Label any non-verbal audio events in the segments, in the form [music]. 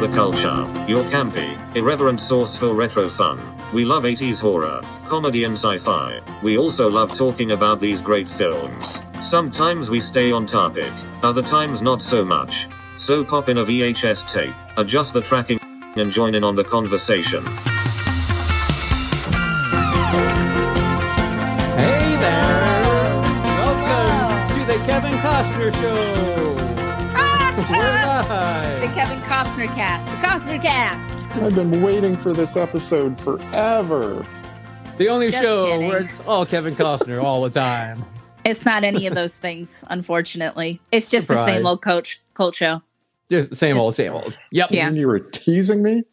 the Cult Show. Your campy, irreverent source for retro fun. We love 80s horror, comedy, and sci fi. We also love talking about these great films. Sometimes we stay on topic, other times not so much. So pop in a VHS tape, adjust the tracking, and join in on the conversation. Hey there! Welcome to the Kevin Costner Show. We're live. Kevin Costner cast. The Costner cast. I've been waiting for this episode forever. The only Just show kidding. where it's all Kevin Costner all the time. It's not any of those things, unfortunately. It's just the same old coach cult show. Just same Just- old, same old. Yep. Yeah. And you were teasing me.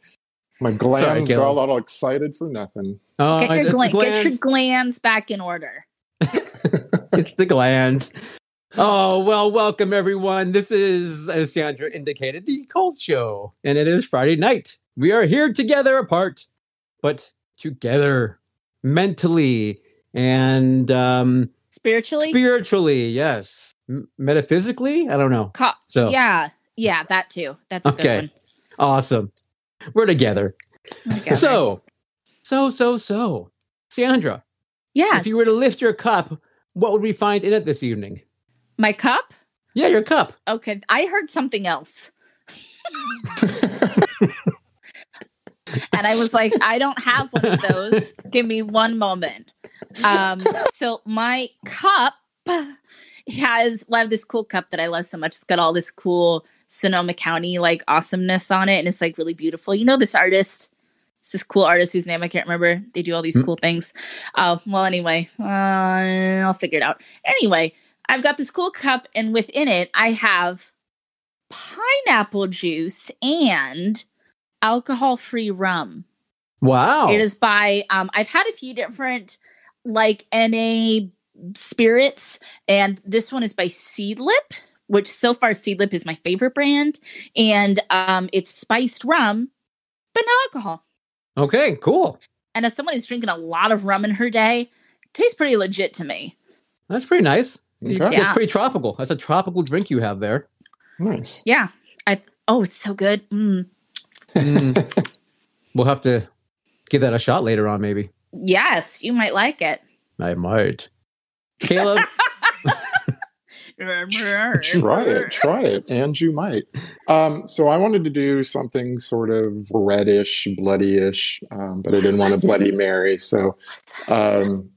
My glands Caleb. got all excited for nothing. Oh, Get your, it's the gla- get your glands. glands back in order. [laughs] it's the glands. Oh, well, welcome everyone. This is, as Sandra indicated, the Cult Show, and it is Friday night. We are here together apart, but together mentally and um, Spiritually? spiritually. Yes. M- metaphysically? I don't know. Co- So, Yeah, yeah, that too. That's a Okay. good awesome. We're together. Together. So, so, so, so, Sandra, yes. if you were to lift your cup, what would we find in it this evening? My cup? Yeah, your cup. Okay, I heard something else. and I was like, I don't have one of those. Give me one moment. Um, so my cup has well, I have this cool cup that I love so much. It's got all this cool Sonoma County like awesomeness on it, and it's like really beautiful. You know this artist? It's this cool artist whose name I can't remember. They do all these Mm. cool things. Oh, well, anyway, uh, I'll figure it out. Anyway, I've got this cool cup, and within it, I have pineapple juice and alcohol-free rum. Wow. It is by um I've had a few different like NA spirits and this one is by Seedlip, which so far Seedlip is my favorite brand and um it's spiced rum but no alcohol. Okay, cool. And as someone who's drinking a lot of rum in her day, it tastes pretty legit to me. That's pretty nice. You- Okay. Yeah. That's pretty tropical. That's a tropical drink you have there. Nice. Yeah. I oh, it's so good. Mm. Mm. [laughs] we'll have to give that a shot later on, maybe. Yes, you might like it. I might. Caleb, [laughs] try it, [laughs] try it, and you might. Um, so I wanted to do something sort of reddish, bloody-ish, um, but I didn't want a Bloody Mary, so um,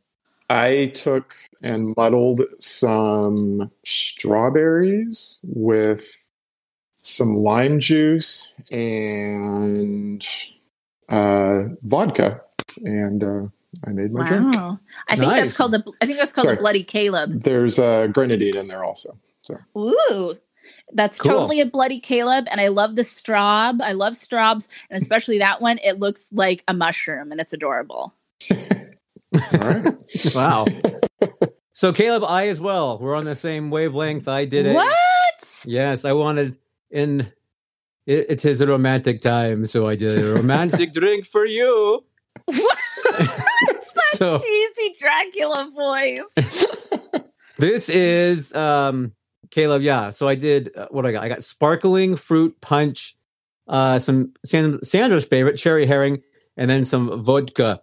I took and muddled some strawberries with some lime juice and uh, vodka, and uh, I made my drink. Wow. I think Nice. that's called the I think that's called Sorry. the Bloody Caleb. There's uh, grenadine in there also. So Ooh. That's Cool. totally a bloody Caleb, and I love the straub. I love straubs, and especially that one. It looks like a mushroom, and it's adorable. [laughs] all right. [laughs] wow. So Caleb, I as well. We're on the same wavelength. I did it. What? Yes, I wanted in it, it is a romantic time, so I did a [laughs] romantic drink for you. What? [laughs] So Cheesy Dracula voice. this is um Caleb, yeah. So I did uh, what I got. I got sparkling fruit punch, uh some San- Sandra's favorite Cherry Heering, and then some vodka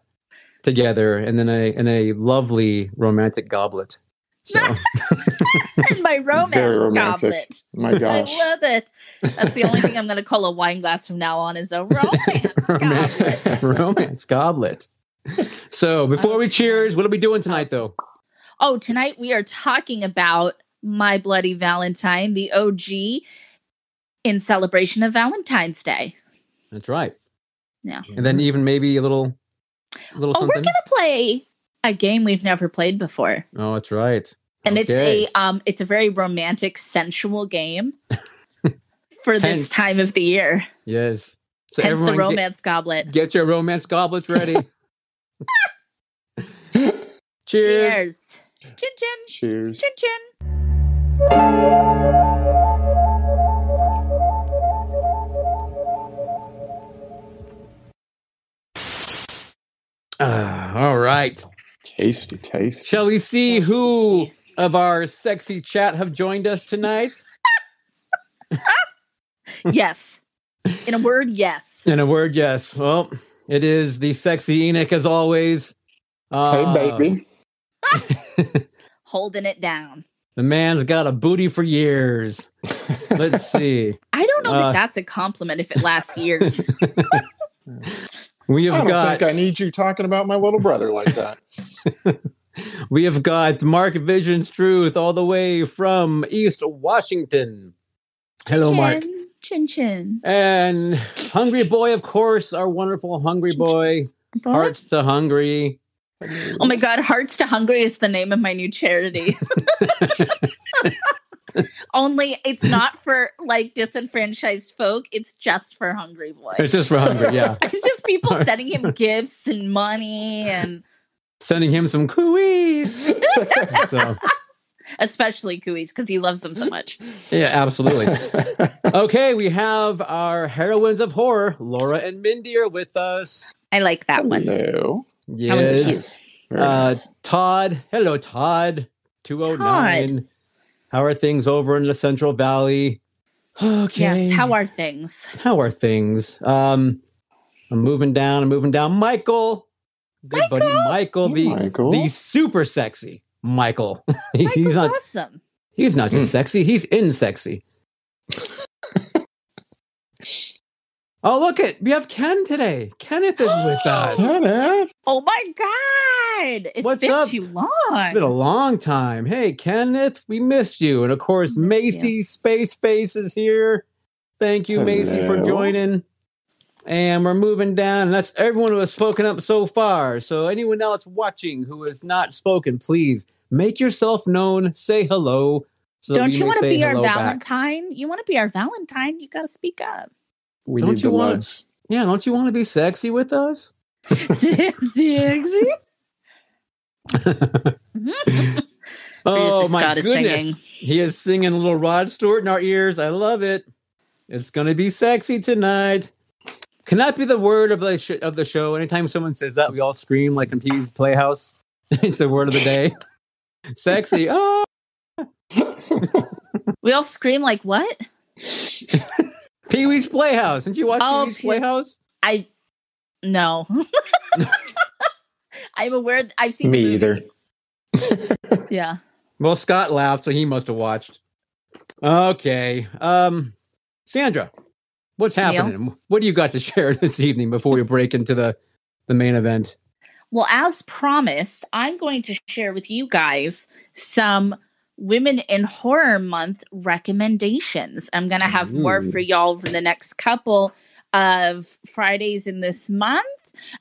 together, and then a and a lovely romantic goblet. So [laughs] and my [laughs] romance Very romantic. goblet. My gosh. I love it. That's the only thing I'm going to call a wine glass from now on is a [laughs] romance goblet. romance goblet. So before we cheers, what are we doing tonight though? Oh, tonight we are talking about My Bloody Valentine, the OG, in celebration of Valentine's Day. That's right. Yeah. And then mm-hmm. even maybe a little a little Oh, we're gonna play a game we've never played before, Oh, that's right. and Okay. it's a um, it's a very romantic, sensual game [laughs] for this Hence- time of the year. Yes. So Hence the everyone get- romance goblet. Get, your romance goblets ready. [laughs] Cheers. Cheers. Chin chin. Cheers. Chin chin. Right. Tasty, tasty. Shall we see who of our sexy chat have joined us tonight? [laughs] Yes. In a word, yes. In a word, yes. Well, it is the sexy Enoch as always. Uh, hey, baby. [laughs] Holding it down. The man's got a booty for years. Let's [laughs] see. I don't know Uh, that that's a compliment if it lasts years. We I have don't got think I need you talking about my little brother like that. [laughs] we have got Mark Vision's Truth all the way from East Washington. Hello, Mark. Chin, Chin chin. And Hungry Boy, of course, our wonderful Hungry Boy. Boy. Hearts to Hungry. Oh my god, Hearts to Hungry is the name of my new charity. [laughs] [laughs] Only it's not for like disenfranchised folk, it's just for hungry boys. It's just for Hungry, yeah. [laughs] It's just people sending him gifts and money and Sending him some cooies. [laughs] so, especially Cooey's because he loves them so much. yeah, absolutely. [laughs] Okay, we have our heroines of horror, Laura and Mindy, are with us. I like that one. Hello. one's Yes. Yes. Very Uh, nice. Todd. Hello, Todd. 209. How are things over in the Central Valley? Okay. Yes, how are things? how are things? Um, I'm moving down. I'm moving down. Michael, good buddy, Michael, Hey, the Michael. the super sexy Michael. [laughs] he's not. awesome. He's not just Mm. sexy. He's in sexy. Oh, look it. We have Ken today. Kenneth is with [gasps] us. Kenneth. Oh my god! It's What's been up? too long. It's been a long time. Hey, Kenneth, we missed you. And of course, Missed Macy Space Face is here. Thank you, Macy, for joining. And we're moving down. And that's everyone who has spoken up so far. So, anyone else watching who has not spoken, please make yourself known. Say hello. So Don't you want to be our hello back. Valentine? You want to be our Valentine? You got to speak up. We Don't need you the wanna- loves. Yeah, don't you want to be sexy with us? [laughs] [laughs] Sexy. [laughs] oh, Producer my Scott is goodness. singing. He is singing a little Rod Stewart in our ears. I love it. It's going to be sexy tonight. Can that be the word of the sh- of the show? Anytime someone says that, we all scream like in Pee Playhouse. it's a word of the day. sexy. Oh, We all scream like what? Pee Wee's Playhouse. Didn't you watch Oh, Pee Wee's Playhouse? I no. [laughs] I'm aware. th- I've seen Me the either. [laughs] [laughs] Yeah. Well, Scott laughed, so he must have watched. Okay. Um, Sandra, what's Neil? happening? What do you got to share this evening before we break into the the main event? Well, as promised, I'm going to share with you guys some Women in Horror Month recommendations. I'm going to have more for y'all for the next couple of Fridays in this month,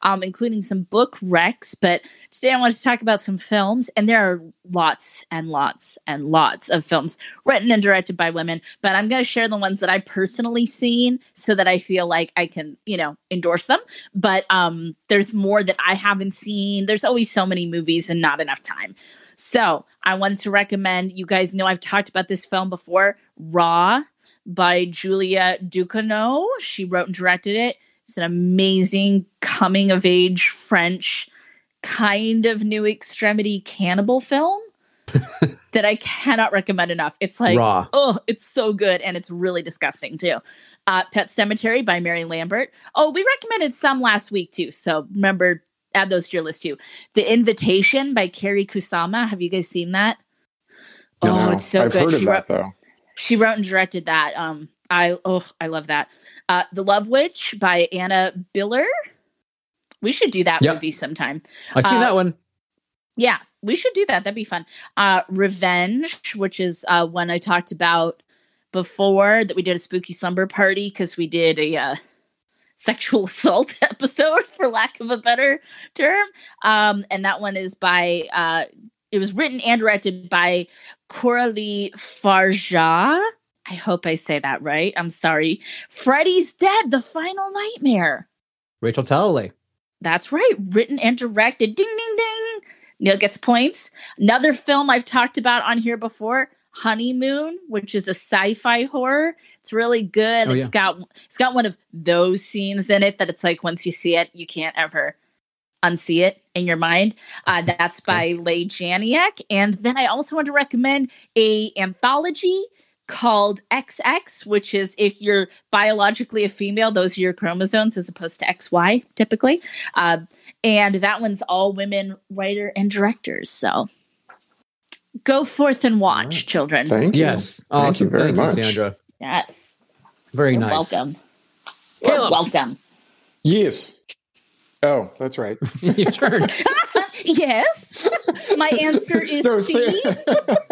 um, including some book recs. But today I want to talk about some films, and there are lots and lots and lots of films written and directed by women. But I'm going to share the ones that I personally seen so that I feel like I can, you know, endorse them but um there's more that I haven't seen. There's always so many movies and not enough time. So, I wanted to recommend you guys know I've talked about this film before, Raw by Julia Ducournau. She wrote and directed it. It's an amazing coming of age French kind of new extremity cannibal film [laughs] that I cannot recommend enough. It's like Raw. oh, it's so good and it's really disgusting too. Uh, Pet Sematary by Mary Lambert. Oh, we recommended some last week too. So remember, add those to your list too. The Invitation by Karyn Kusama. Have you guys seen that? Oh, it's so I've good. heard of She that wrote, though. she wrote and directed that. Um, I oh, I love that. Uh, the Love Witch by Anna Biller. We should do that Yep. movie sometime. I seen Uh, that one. Yeah, we should do that. That'd be fun. Uh Revenge, which is uh one I talked about before that we did a spooky slumber party because we did a uh, sexual [laughs] assault episode for lack of a better term. Um and that one is by uh it was written and directed by Coralie Fargeat. I hope I say that right. I'm sorry. Freddy's Dead, The Final Nightmare. Rachel Talalay. That's right. Written and directed. Ding, ding, ding. Neil gets points. Another film I've talked about on here before, Honeymoon, which is a sci-fi horror. It's really good. Oh, It's got it's got one of those scenes in it that it's like once you see it, you can't ever unsee it in your mind. Uh, [laughs] that's by Leigh Janiak. And then I also want to recommend a anthology called XX, which is if you're biologically a female, those are your chromosomes as opposed to XY typically. Uh, and that one's all women writer and directors. So go forth and watch, Alright. children. Thank you. Yes. Thank you very Thank much. you, Sandra. yes. Very You're nice. Welcome. You're Caleb. welcome. Yes. Oh, that's right. [laughs] Your turn. [laughs] yes. My answer is No, C.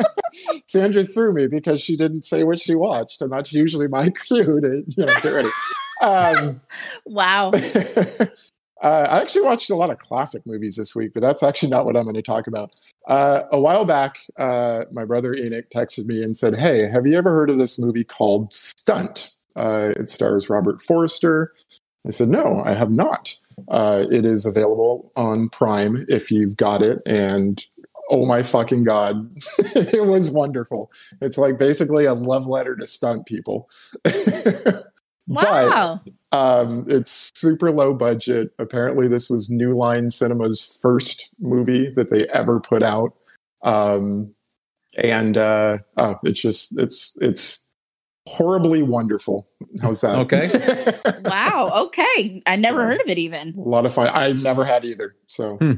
[laughs] Sandra threw me because she didn't say what she watched, and that's usually my cue to you know, get ready. Um, Wow. Uh, I actually watched a lot of classic movies this week, but that's actually not what I'm going to talk about. Uh, a while back, uh, my brother Enoch texted me and said, "Hey, have you ever heard of this movie called Stunt? Uh, it stars Robert Forster." I said, "No, I have not. Uh, it is available on Prime if you've got it, and oh my fucking god, [laughs] it was wonderful. It's like basically a love letter to stunt people." [laughs] But um, it's super low budget. Apparently, this was New Line Cinema's first movie that they ever put out, um, and uh, oh, it's just it's it's horribly wonderful. How's that? Okay. [laughs] wow. Okay. I never Yeah. heard of it even. a lot of fun. I never had either. So, Hmm.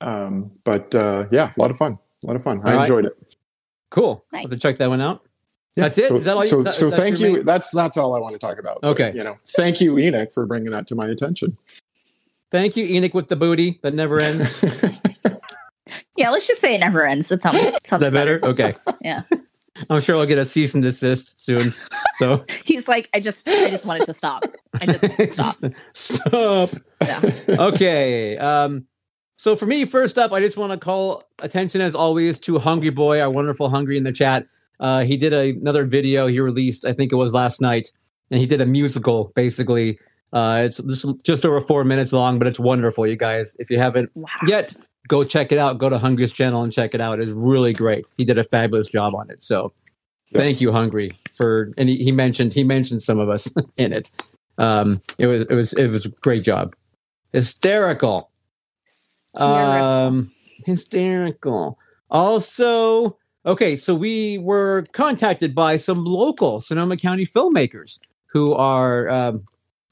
um, but uh, yeah, a lot of fun. A lot of fun. I All right. enjoyed it. Cool. Nice. Have to check that one out. That's it? So, Is that all you- so, that- so thank you. main- That's that's all I want to talk about. But, Okay. you know, thank you, Enoch, for bringing that to my attention. Thank you, Enoch, with the booty that never ends. [laughs] Yeah, let's just say it never ends. That sounds, sounds that better? Okay. Yeah. [laughs] I'm sure I'll get a cease and desist soon. So [laughs] He's like, I just, I just wanted to stop. I just want to stop. Stop. Yeah. Okay. Um, so for me, first up, I just want to call attention as always to Hungry Boy, our wonderful Hungry in the chat. Uh, he did a, another video he released, I think it was last night, and he did a musical basically. Uh, it's just, just over four minutes long, but it's wonderful, you guys. If you haven't Wow. yet, go check it out. Go to Hungry's channel and check it out. It's really great. He did a fabulous job on it. So thank you, Hungry, for and he, he mentioned he mentioned some of us [laughs] in it. Um, it was it was it was a great job. Hysterical. Um, hysterical. Also, okay, so we were contacted by some local Sonoma County filmmakers who are um,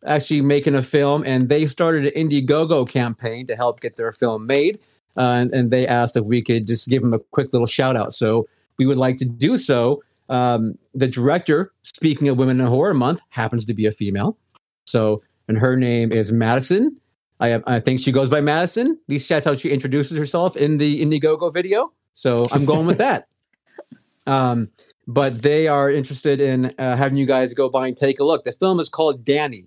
actually making a film, and they started an Indiegogo campaign to help get their film made. Uh, and, and they asked if we could just give them a quick little shout out. So we would like to do so. Um, the director, speaking of Women in Horror Month, happens to be a female. So, and her name is Madison. I, I think she goes by Madison. At least that's how she introduces herself in the Indiegogo video. So I'm going with [laughs] that. Um, but they are interested in uh, having you guys go by and take a look. The film is called Danny.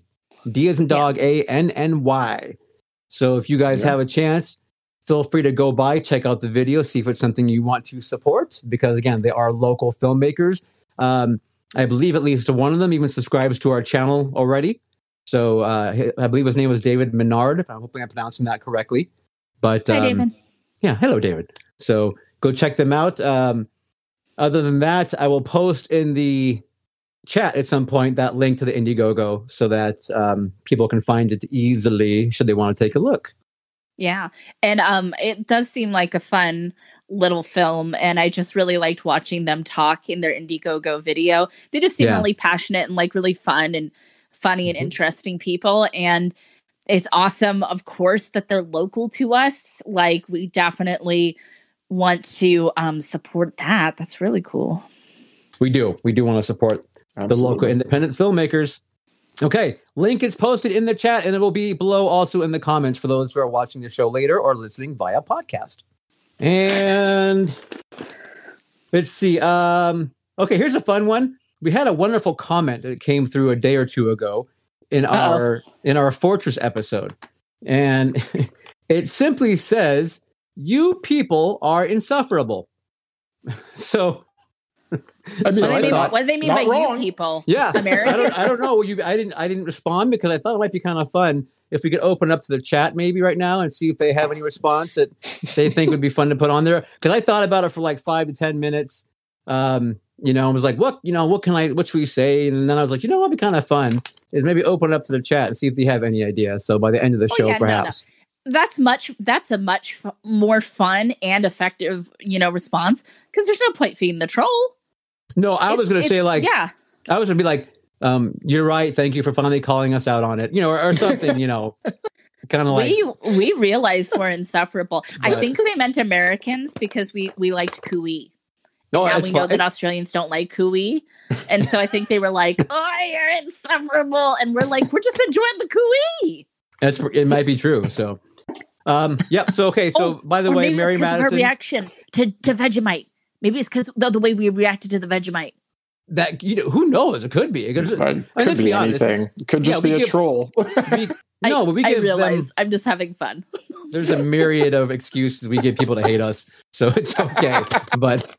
D as in dog, A N N Y. So if you guys Yeah. have a chance, feel free to go by, check out the video, see if it's something you want to support. Because again, they are local filmmakers. Um, I believe at least one of them even subscribes to our channel already. So uh, I believe his name was David Menard. I'm hoping I'm pronouncing that correctly. But Hi, um, David. yeah, hello, David. So go check them out. Um, other than that, I will post in the chat at some point that link to the Indiegogo so that um, people can find it easily should they want to take a look. Yeah. And um it does seem like a fun little film and I just really liked watching them talk in their Indiegogo video. They just seem Yeah. really passionate and like really fun and funny and Mhm. interesting people and it's awesome of course that they're local to us. Like we definitely want to um support that. That's really cool. We do. We do want to support the local independent filmmakers. Okay, link is posted in the chat and it will be below also in the comments for those who are watching the show later or listening via podcast. And let's see. Um, okay, here's a fun one. We had a wonderful comment that came through a day or two ago in Uh-oh. our in our Fortress episode. And [laughs] it simply says, You people are insufferable. [laughs] So I mean, So what, I do they mean, what do they mean by wrong. you people? yeah, Americans? [laughs] I don't, I don't know. You, I didn't, I didn't respond because I thought it might be kind of fun if we could open up to the chat maybe right now and see if they have any response that they think would be fun to put on there. Because I thought about it for like five to ten minutes. Um, you know, I was like, what, you know, what can I, what should we say? And then I was like, you know, what'd be kind of fun is maybe open up to the chat and see if they have any ideas. So by the end of the Oh, show, yeah, no, no. That's much that's a much f- more fun and effective you know response because there's no point feeding the troll No, I was going to say like yeah, I was going to be like, um, "You're right. Thank you for finally calling us out on it." You know, or, or something. you know, [laughs] kind of like we we realized we're insufferable. I think they meant Americans because we we liked cooey. no, now it's we know that It's- Australians don't like cooey. And so I think they were like, [laughs] "Oh, you're insufferable," and we're like, "We're just enjoying the cooey." That's it. Might be true. So, um, yep. So okay. So Oh, by the way, maybe Mary it's 'cause of her Madison, reaction to to Vegemite. Maybe it's because the, the way we reacted to the Vegemite. that you know, who knows? It could be. It could, Right. let's Could be be honest. anything. Could just Yeah, be a give- troll. [laughs] we, no, but we I give them. realize I'm just having fun. [laughs] There's a myriad of excuses we give people to hate us, so [laughs] it's okay. But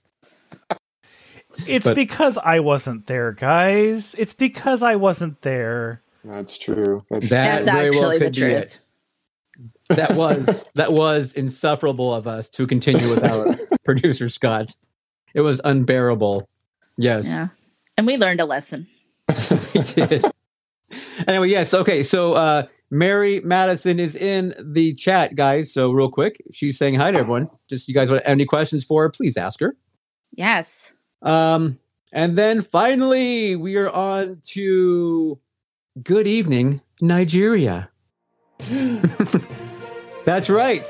It's But- because I wasn't there, guys. It's because I wasn't there. That's true. That's that That's very well actually the could be truth. It. That was that was insufferable of us to continue without [laughs] producer Scott. It was unbearable. Yes. Yeah, and we learned a lesson. [laughs] we did. Anyway, yes. Okay. So uh Mary Madison is in the chat, guys. So real quick, she's saying hi to everyone. Just you guys want any questions for her, please ask her. Yes. Um, and then finally we are on to good evening, Nigeria. [laughs] That's right.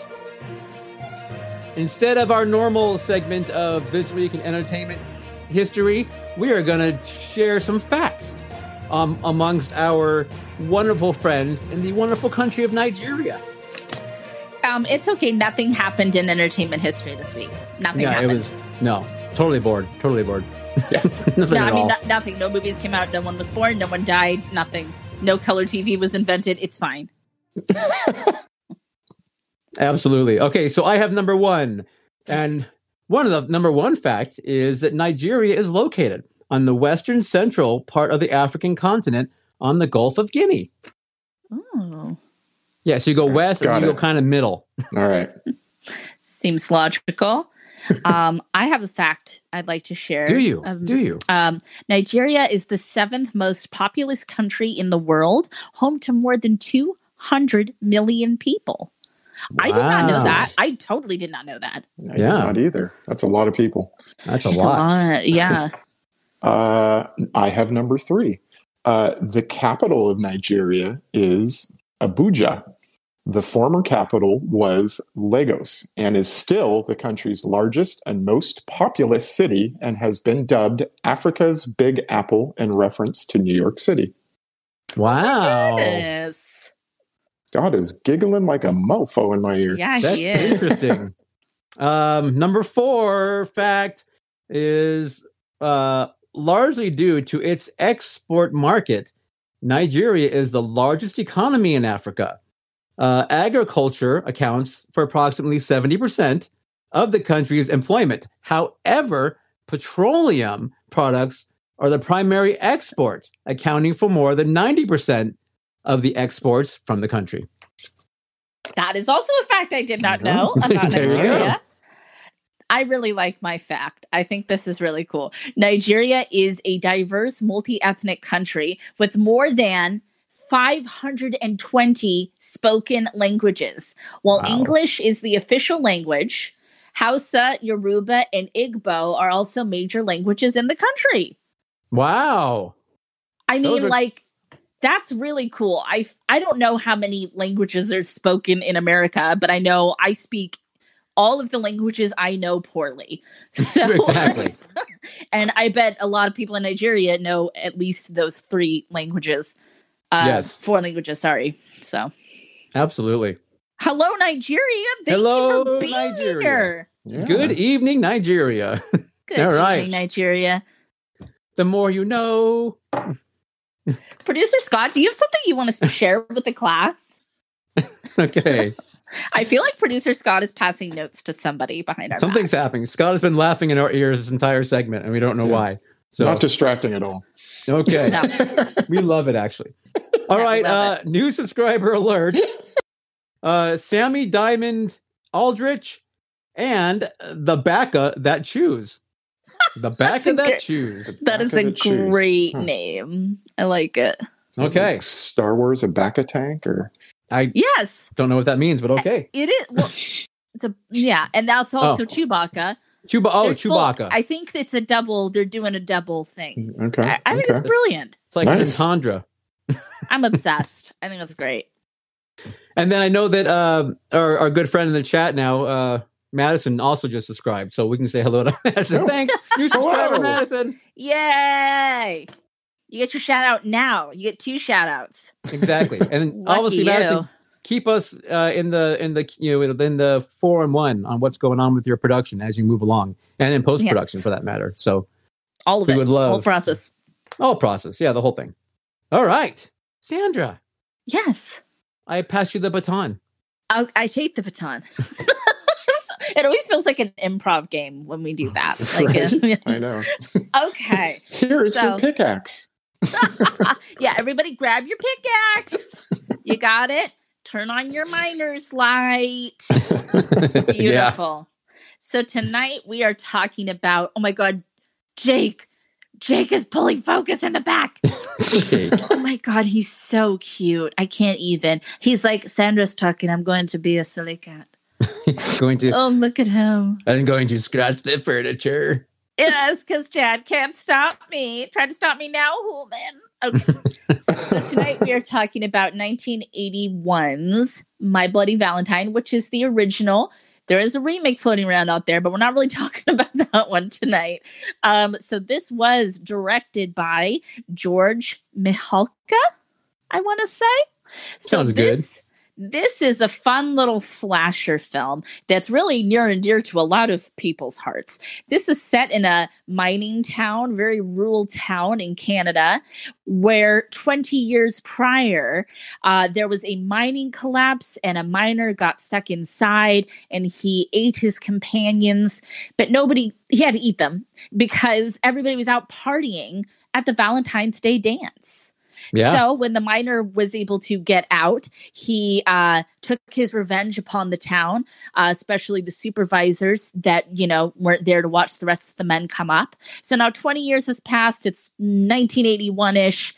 Instead of our normal segment of this week in entertainment history, we are going to share some facts um, amongst our wonderful friends in the wonderful country of Nigeria. Um, it's okay. Nothing happened in entertainment history this week. Nothing yeah, happened. it was no, totally bored, totally bored. [laughs] Yeah. [laughs] Nothing no, I mean no, nothing. No movies came out. No one was born. No one died. Nothing. No color TV was invented. It's fine. [laughs] Absolutely. Okay, so I have number one. And one of the number one fact is that Nigeria is located on the western central part of the African continent on the Gulf of Guinea. Oh, Yeah, so you go west Got and you it. go kind of middle. [laughs] All right. seems logical. [laughs] um, I have a fact I'd like to share. Do you? Um, Do you? Um, Nigeria is the seventh most populous country in the world, home to more than 200 million people. I did not know that. I totally did not know that. I Yeah. Not either. That's a lot of people. That's a It's lot. [laughs] Yeah. Uh, I have number three. Uh, the capital of Nigeria is Abuja. The former capital was Lagos and is still the country's largest and most populous city and has been dubbed Africa's Big Apple in reference to New York City. Wow. Yes. Scott is giggling like a mofo in my ear. Yeah, That's he is. interesting. [laughs] um, number four fact is uh, largely due to its export market. Nigeria is the largest economy in Africa. Uh, agriculture accounts for approximately 70% of the country's employment. However, petroleum products are the primary export, accounting for more than 90% of the exports from the country. That is also a fact I did not know about [laughs] There you go. Nigeria. I really like my fact. I think this is really cool. Nigeria is a diverse, multi ethnic country with more than 520 spoken languages. While Wow. English is the official language, Hausa, Yoruba, and Igbo are also major languages in the country. Wow. I mean, are- like that's really cool. I I don't know how many languages are spoken in America, but I know I speak all of the languages I know poorly. [laughs] So exactly. [laughs] and I bet a lot of people in Nigeria know at least those three languages. Uh, Yes. four languages. Sorry. So, Absolutely. hello, Nigeria. Thank Hello, you for being Nigeria. here. Yeah. Good evening, Nigeria. [laughs] Good All evening, right. Nigeria. the more you know. [laughs] Producer Scott, do you have something you want to [laughs] share with the class? Okay. I feel like producer Scott is passing notes to somebody behind our Something's back. happening. Scott has been laughing in our ears this entire segment, and we don't know Yeah. why. So Not distracting at all. okay. No. [laughs] we love it actually. All Yeah, right, uh new subscriber alert. Uh Sammy Diamond Aldrich and the Bacca that choose. The That's of a that good- choose. That Back is of a the shoes. great Hmm. name. I like it. Okay. Like Star Wars a back a tank or I Yes, don't know what that means, but okay. it is. Well, it's a yeah, and that's also Oh. Chewbacca. Chuba. Oh, There's full- Chewbacca. I think it's a double. They're doing a double thing. Okay. I, I think it's brilliant. it's like Nice. an entendre. I'm obsessed. I think that's great. And then I know that uh, our our good friend in the chat now, uh, Madison, also just subscribed, so we can say hello to [laughs] Madison. Oh. Thanks, new subscriber, Hello. Madison. Yay! You get your shout out now. You get two shout outs. Exactly, and [laughs] obviously, Lucky Madison, keep us uh, in the in the you know in the four and one on what's going on with your production as you move along, and in post production Yes. for that matter. So All of we it. would The whole process. all process, yeah, the whole thing. All right, Sandra, Yes. I pass you the baton. I, I take the baton. [laughs] it always feels like an improv game when we do [laughs] that. Like, Right. I know. [laughs] okay. [laughs] Here is So- your pickaxe. yeah, everybody grab your pickaxe. You got it? Turn on your miner's light. yeah, Beautiful. So tonight we are talking about, oh my God, Jake. Jake is pulling focus in the back. Oh my God, he's so cute. I can't even. He's like, Sandra's talking. I'm going to be a silly cat. [laughs] He's going to. Oh, look at him. I'm going to scratch the furniture. Yes, because dad can't stop me. Try to stop me now, Human. Okay. so [laughs] tonight we are talking about 1981's My Bloody Valentine, which is the original. There is a remake floating around out there, but we're not really [laughs] talking about that one tonight. Um, so this was directed by George Mihalka, I want to say. So Sounds good. This, is a fun little slasher film that's really near and dear to a lot of people's hearts. This is set in a mining town, very rural town in Canada, where 20 years prior, uh, there was a mining collapse and a miner got stuck inside and he ate his companions, but nobody, he had to eat them because everybody was out partying at the Valentine's Day dance. Yeah. So when the miner was able to get out, he uh, took his revenge upon the town, uh, especially the supervisors that you know weren't there to watch the rest of the men come up. So now 20 years has passed. It's 1981 ish,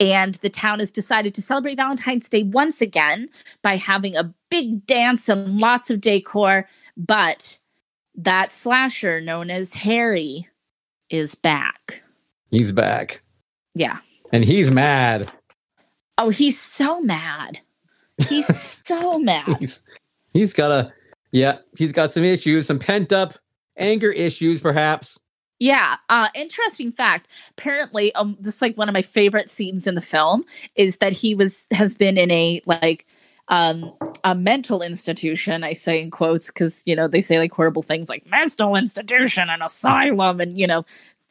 and the town has decided to celebrate Valentine's Day once again by having a big dance and lots of decor. But that slasher known as Harry is back. He's back. Yeah. And he's mad. Oh, he's so mad. He's [laughs] so mad. He's he's got a yeah, he's got some issues, some pent up anger issues, perhaps. Yeah. Uh interesting fact. Apparently, um this is like one of my favorite scenes in the film is that he was has been in a like um a mental institution, I say in quotes, because you know, they say like horrible things like mental institution and asylum and you know,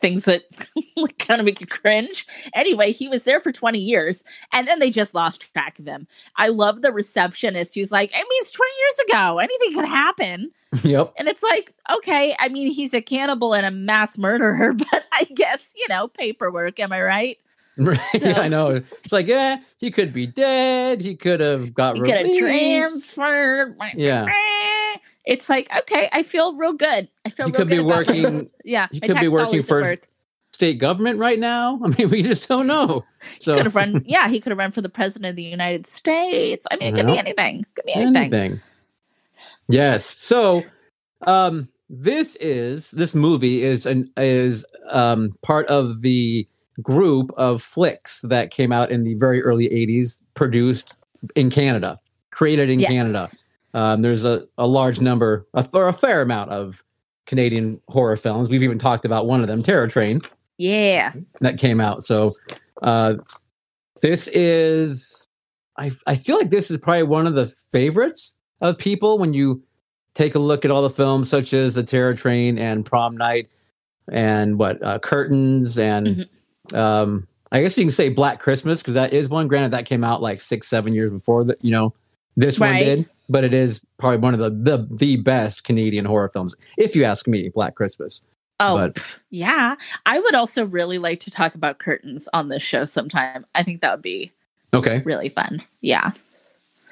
things that [laughs] kind of make you cringe. Anyway, he was there for 20 years and then they just lost track of him. I love the receptionist who's like, I mean, it's 20 years ago. Anything could happen. [laughs] yep. And it's like, okay, I mean, he's a cannibal and a mass murderer, [laughs] but I guess, you know, paperwork. Am I right? Right. yeah, I know. It's like, yeah, he could be dead. He could have got You get a released. transfer. Yeah. It's like, okay, I feel real good. I feel He real could be good about- working [laughs] yeah, my could be working for- work. state government right now. [laughs] I mean, we just don't know. So Could have run, [laughs] yeah, he could have run for the president of the United States. I mean, it could be anything. Could be anything. anything. Yes. So, um, this is this movie is an is um part of the group of flicks that came out in the very early '80s, produced in Canada, created in Yes. Canada. Um, there's a, a large number, a, or a fair amount of Canadian horror films. We've even talked about one of them, Terror Train, Yeah. that came out. So, uh, this is, I, I feel like this is probably one of the favorites of people when you take a look at all the films, such as The Terror Train and Prom Night and what, uh, Curtains and, Mm-hmm. um, I guess you can say Black Christmas because that is one. Granted, that came out like six, seven years before that. You know, this one did, but it is probably one of the the the best Canadian horror films, if you ask me. Black Christmas. Oh, But- yeah. I would also really like to talk about curtains on this show sometime. I think that would be Okay, really fun. Yeah.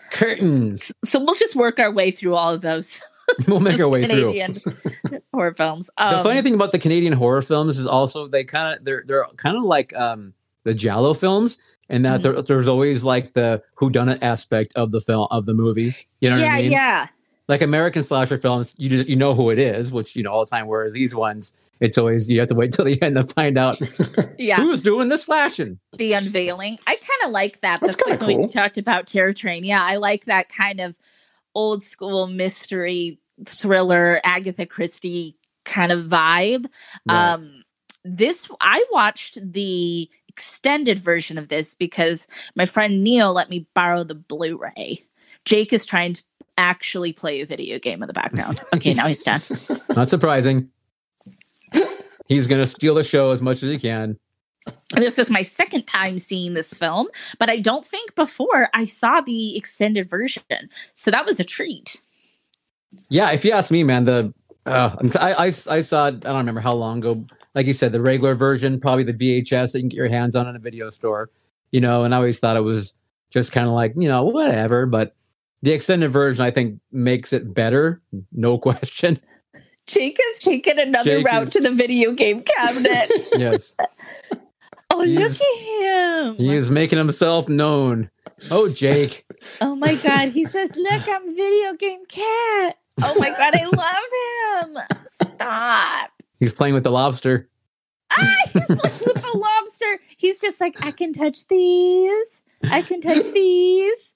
curtains. So we'll just work our way through all of those [laughs] We'll make our way through. Canadian [laughs] horror films. the Um, funny thing about the Canadian horror films is also they kind of they're they're kind of like um the giallo films, and that Mhm. there, there's always like the whodunit aspect of the film of the movie. You know yeah, what I mean? yeah. Yeah. Like American slasher films, you just, you know who it is, which you know all the time. Whereas these ones, it's always you have to wait till the [laughs] end to find out [laughs] Yeah, who's doing the slashing. the unveiling. I kind of like that. That's like kinda cool. we talked about Terror Train. Yeah, I like that kind of old school mystery thriller, Agatha Christie kind of vibe. Right. Um, this I watched the extended version of this because my friend Neil let me borrow the Blu-ray. Jake is trying to actually play a video game in the background. [laughs] Okay, now he's done. Not surprising. He's gonna steal the show as much as he can. this is my second time seeing this film, but I don't think before I saw the extended version. So that was a treat. Yeah, if you ask me, man, the uh, I, I I saw I don't remember how long ago. Like you said, the regular version, probably the VHS that you can get your hands on in a video store. You know, and I always thought it was just kind of like you know whatever. But the extended version, I think, makes it better, no [laughs] question. Jake has taken another Jake route is- to the video game cabinet. [laughs] yes, oh, look at him. he is making himself known. Oh, Jake, [laughs] Oh my god, he says, "Look, I'm video game cat." Oh my god, I love him. Stop. He's playing with the lobster. Ah, he's [laughs] playing with the lobster. He's just like, I can touch these. I can touch these.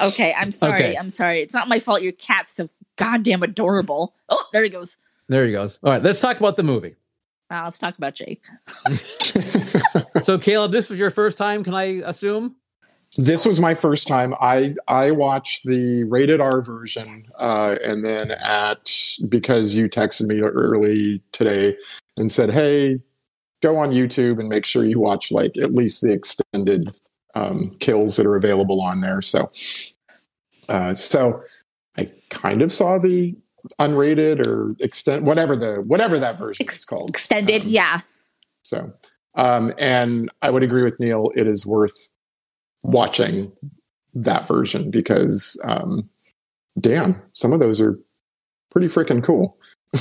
Okay, I'm sorry. Okay. I'm sorry. It's not my fault. Your cat's so goddamn adorable. Oh, there he goes. There he goes. All right, let's talk about the movie. Now let's talk about Jake. [laughs] So, Caleb, this was your first time, can I assume? This was my first time. I I watched the rated R version, uh, and then at because you texted me early today and said, "Hey, go on YouTube and make sure you watch like at least the extended um, kills that are available on there." So, uh, so I kind of saw the unrated or extend whatever the whatever that version Ex- is called Extended, Um, yeah. so, um, and I would agree with Neil. It is worth watching that version because, um, damn, some of those are pretty freaking cool. [laughs]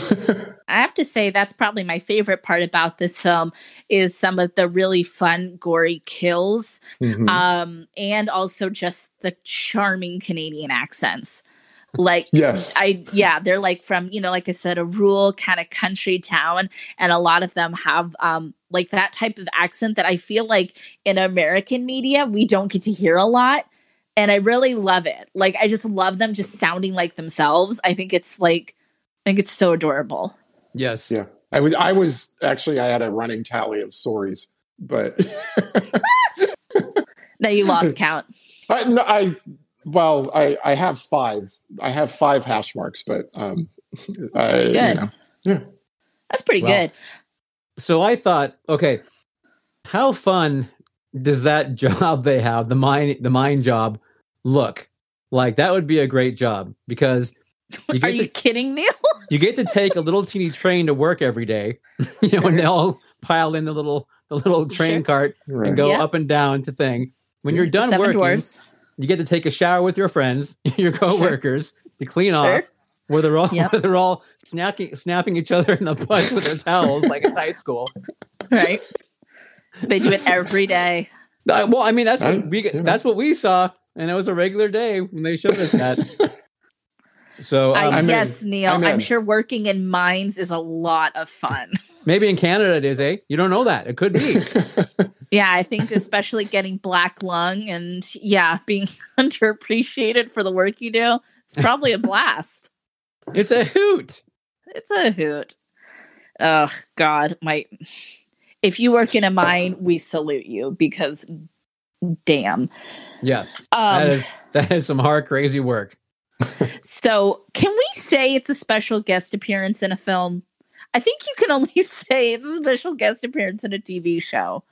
I have to say that's probably my favorite part about this film is some of the really fun, gory kills, Mhm. um, and also just the charming Canadian accents. Like yes, I yeah, they're like from, you know, like I said, a rural kind of country town. And a lot of them have um like that type of accent that I feel like in American media we don't get to hear a lot. And I really love it. Like I just love them just sounding like themselves. I think it's like I think it's so adorable. Yes. yeah. I was, I was actually, I had a running tally of stories, but [laughs] That you lost [laughs] count. I, no, I, well, I, I have five. I have five hash marks, but um, [laughs] I, you Good. know, That's pretty Wow. good. So I thought, okay, how fun does that [laughs] job they have, the mine the mine job, look? Like that would be a great job because [laughs] you Are get you to kidding, Neil? you get to take a little teeny train to work every day. You know, and they all pile in the little the little train Sure. cart right. and go Yeah. up and down to thing. When you're done Seven working, dwarfs. You get to take a shower with your friends, [laughs] your coworkers, to clean Sure. off. Where they're all Yep. where [laughs] they're all snapping snapping each other in the butt with their towels like it's high school. Right. they do it every day. Uh, well, I mean that's what we you know. that's what we saw, and it was a regular day when they showed us that. [laughs] so um, I'm in. yes, Neil. I'm I'm, sure working in mines is a lot of fun. Maybe in Canada it is, eh? You don't know that. It could be. [laughs] Yeah, I think especially getting black lung and yeah, being [laughs] underappreciated for the work you do, it's probably a blast. it's a hoot. It's a hoot. Oh God, my if you work in a mine, we salute you because damn. Yes, Um, that is that is some hard crazy work. So, can we say it's a special guest appearance in a film? I think you can [laughs] only say it's a special guest appearance in a TV show.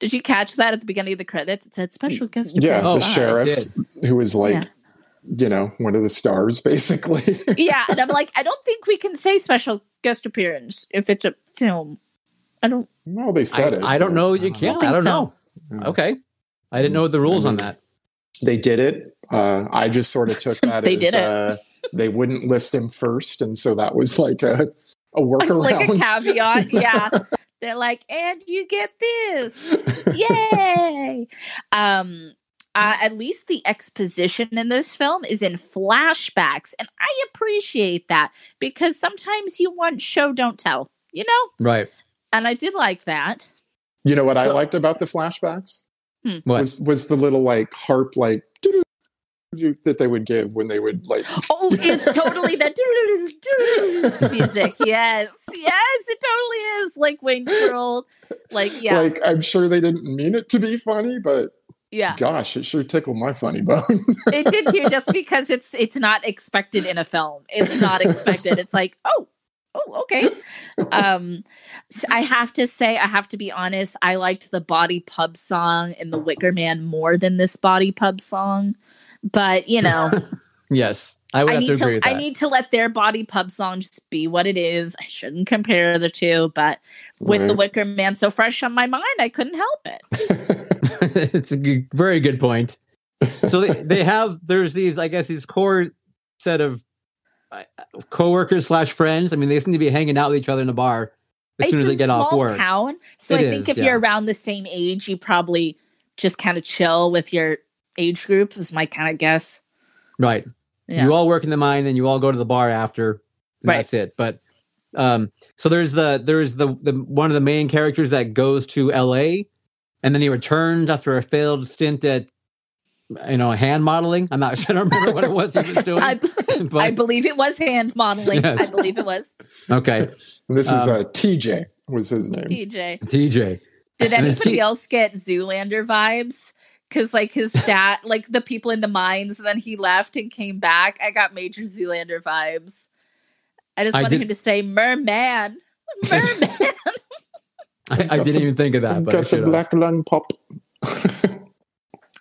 Did you catch that at the beginning of the credits? It said special guest yeah, appearance. Oh, the wow, sheriff who was like, Yeah. you know, one of the stars, [laughs] basically. yeah, and I'm like, I don't think we can say special guest appearance if it's a film. I don't. well, they said it. I, I don't know. You Uh, can. think I don't so. know. Yeah. Okay, I didn't know the rules on mean, that. They did it. Uh, I just sort of took [laughs] that They as did it. Uh, they wouldn't list him first, and so that was like a [laughs] a workaround. Like a caveat. [laughs] yeah. They're like, and you get this. [laughs] Yay. Um, uh, at least the exposition in this film is in flashbacks, and I appreciate that because sometimes you want show don't tell, you know. Right. And I did like that. You know what I liked about the flashbacks What? was was the little like harp like doo-doo [laughs] that they would give when they would like [gasps] Oh, it's totally that [laughs] music. Yes, yes, it totally is like Wayne World. Like, yeah, like I'm sure they didn't mean it to be funny, but yeah. gosh, it sure tickled my funny bone. [laughs] It did too, just because it's it's not expected in a film. It's not expected. It's like, oh, oh, okay. Um, I have to say, I have to be honest. I liked the bawdy Pub song and the Wicker Man more than this bawdy Pub song. But you know, [laughs] Yes. I would I have need to to, agree with I need to let their bawdy Pub song just be what it is. I shouldn't compare the two, but with the Wicker Man so fresh on my mind, I couldn't help it. [laughs] [laughs] it's a good, very good point. So they, they have there's these I guess these core set of uh, coworkers slash friends. I mean, they seem to be hanging out with each other in the bar as it's soon as they get small off work. town, so It I think is, if yeah. you're around the same age, you probably just kind of chill with your age group. Is my kind of guess. Right. Yeah. You all work in the mine and you all go to the bar after. and Right. That's it. But um so there's the there's the, the one of the main characters that goes to LA and then he returns after a failed stint at you know hand modeling. I'm not [laughs] sure I remember what it was he was doing. I, [laughs] but- I believe it was hand modeling. Yes. I believe it was okay. And this is Um, uh, TJ was his name. TJ. TJ. Did anybody T- else get Zoolander vibes? Because like his [laughs] stat, like the people in the mines, and then he left and came back. I got major Zoolander vibes. I just I wanted did- him to say merman, [laughs] merman. I, I didn't even think of that, but I Got the black lung pop.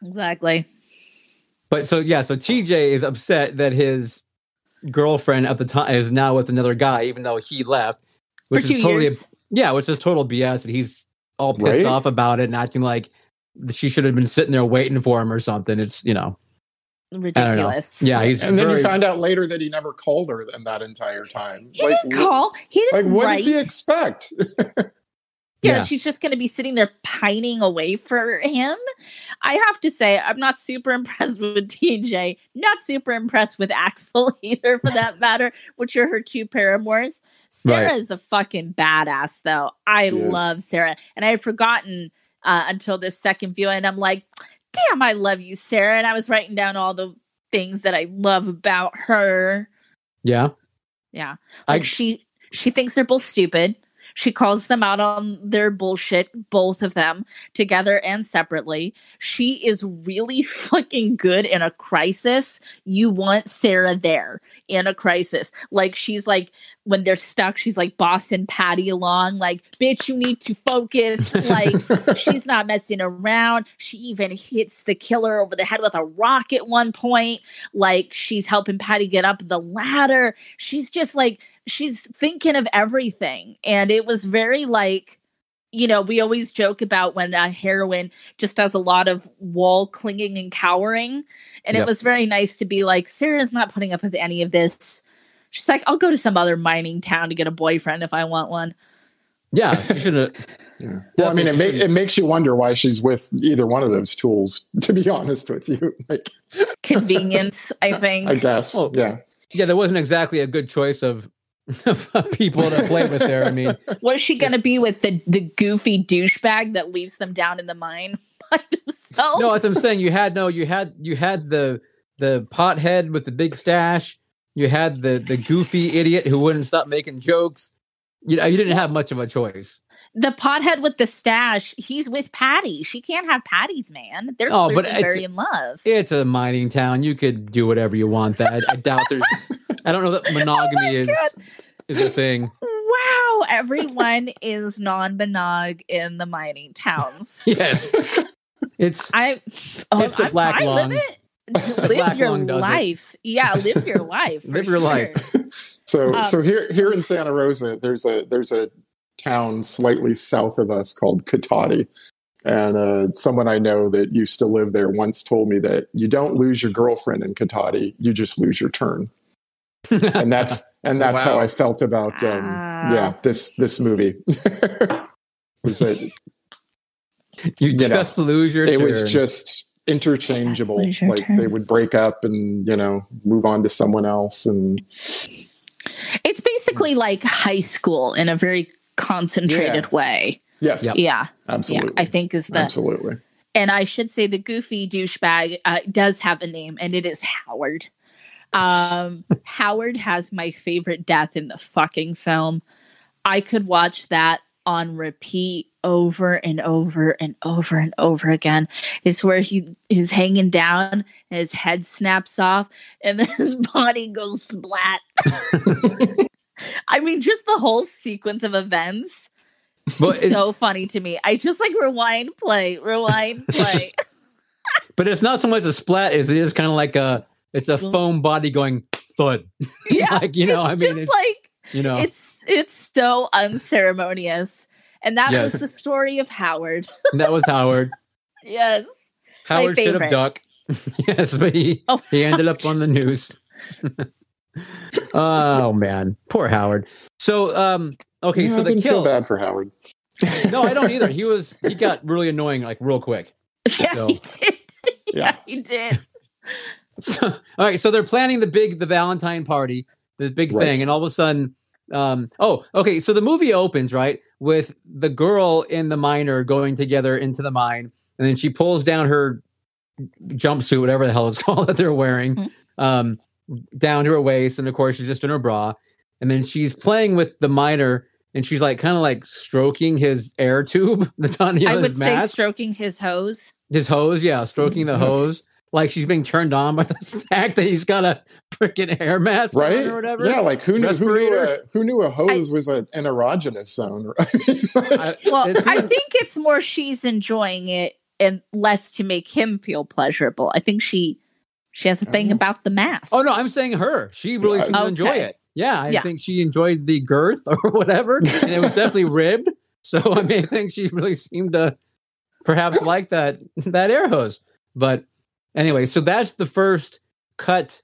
exactly. But so yeah, so TJ is upset that his girlfriend at the time is now with another guy, even though he left. For Which two is totally years. yeah, which is total BS. And he's all pissed Right? off about it and acting like she should have been sitting there waiting for him or something. It's you know, Ridiculous. yeah, he's and then you find out later that he never called her in that entire time. He like, didn't call. He didn't Like, what write. does he expect? [laughs] yeah, Yeah. she's just going to be sitting there pining away for him. I have to say, I'm not super impressed with [laughs] TJ. Not super impressed with Axel [laughs] either, for that matter, which are her two paramours. Sarah Right. is a fucking badass, though. I She is. love Sarah, and I had forgotten uh, until this second viewing. I'm like, damn, I love you, Sarah, and I was writing down all the things that I love about her. yeah. Yeah. I- Like she she thinks they're both stupid. She calls them out on their bullshit, both of them, together and separately. She is really [laughs] fucking good in a crisis. You want Sarah there in a crisis. Like she's like when they're stuck, she's like bossing Patty along, like, bitch, you need to focus. Like [laughs] she's not messing around. She even hits the killer over the head with a rock at one point. Like she's helping Patty get up the ladder. She's just like she's thinking of everything. And it was very like, you know, we always joke about when a heroine just does a lot of wall clinging and cowering. And it was very nice to be like, Sarah's not putting up with any of this. She's like, I'll go to some other mining town to get a boyfriend if I want one. Yeah. She should have [laughs] Yeah. Well, I mean, it, ma- it makes you wonder why she's with either one of those tools. [laughs] To be honest with you, [laughs] like Convenience, I think. I guess, Well, yeah. yeah, there wasn't exactly a good choice of, of [laughs] people to play with there. I mean, [laughs] What is she going to be with the, the goofy douchebag that leaves them down in the mine [laughs] by themselves? no, as I'm saying, you had no, you had you had the the pothead with the big stash. You had the the goofy idiot who wouldn't stop making jokes. You know, you didn't have much of a choice. The pothead with the stash, he's with Patty. She can't have Patty's man. They're Oh, but clearly it's- very in love. It's a mining town. You could do whatever you want. That I, I doubt there's. I don't know that [laughs] monogamy is is a thing. wow, everyone is non-monog in the mining towns. [laughs] Yes, it's I, oh, It's the I'm black fine lung. with it. [laughs] Live your lung does it. life. Yeah, live your life. Live your life. So, Um, so here, here in Santa Rosa, there's a there's a town slightly south of us called Cotati, and uh, someone I know that used to live there once told me that you don't lose your girlfriend in Cotati, you just lose your turn, [laughs] and that's and that's how I felt about um, Wow. yeah this this movie. [laughs] was that you you know, just lose your. it was just interchangeable. That's Like turn. they would break up and you know move on to someone else, and It's basically like high school in a very concentrated Yeah. way. yes, Yep. Yeah. absolutely, Yeah. I think is the absolutely. and I should say the goofy douchebag uh, does have a name, and it is Howard. Um, [laughs] Howard has my favorite death in the fucking film. I could watch that on repeat over and over and over and over again. It's where he is hanging down and his head snaps off and then [laughs] his body goes splat. [laughs] I mean, just the whole sequence of events But it- so funny to me. I just like rewind, play, rewind, [laughs] play. but it's not so much a splat as it is kind of like a it's a Well- foam body going thud. [laughs] yeah, like you know, I mean, just it's like you know, it's it's so unceremonious, and that Yes. was the story of Howard. that was Howard. [laughs] yes, Howard should have ducked. yes, but he Oh, he ended up on the news. Oh man, poor Howard. So um okay, Yeah, so I the kill. bad for Howard. [laughs] No, I don't either. He was he got really annoying like real quick. [laughs] Yes, So- he did. yeah, [laughs] Yeah. he did. So, all right, so they're planning the big the Valentine party, the big Right. thing, and all of a sudden, um, oh, okay, so the movie opens right with the girl in the miner going together into the mine, and then she pulls down her jumpsuit, whatever the hell it's called that they're wearing, Mhm. um, down to her waist, and of course she's just in her bra, and then she's playing with the miner. And she's like kind of like stroking his air tube that's [laughs] on the I of would his say mask. stroking his hose. His hose, yeah, stroking the Yes. hose. Like she's being turned on by [laughs] the fact that he's got a freaking hair mask on right? or whatever. Yeah, like who knew who knew, Respirator. a, who knew a hose was a, an erogenous zone? I mean, like- I- Well, It's- I think it's more she's enjoying it and less to make him feel pleasurable. I think she she has a thing about the mask. oh no, I'm saying her. She really seemed to enjoy it. Yeah, I Yeah. think she enjoyed the girth [laughs] or whatever, and it was definitely [laughs] ribbed. So I mean, I think she really seemed to perhaps like that that air hose. But anyway, so that's the first cut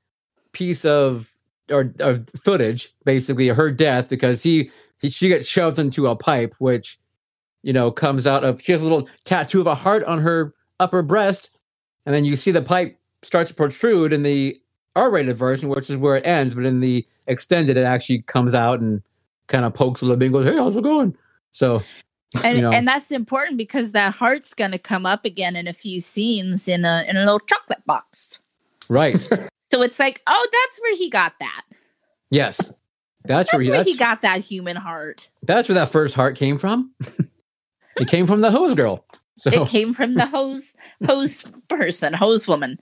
piece of or, of footage, basically her death, because he, he she gets shoved into a pipe, which you know comes out of she has a little tattoo of a heart on her upper breast, and then you see the pipe starts to protrude in the R-rated version, which is where it ends, but in the extended, it actually comes out and kind of pokes a little bit and goes, "Hey, how's it going?" So and you know. and that's important because that heart's going to come up again in a few scenes in a in a little chocolate box. right, [laughs] [laughs] So it's like, oh, that's where he got that. yes, that's, That's where he, where that's, he got that human heart. that's where that first heart came from. [laughs] it came from the hose girl. So It came from the hose [laughs] hose person, hose woman.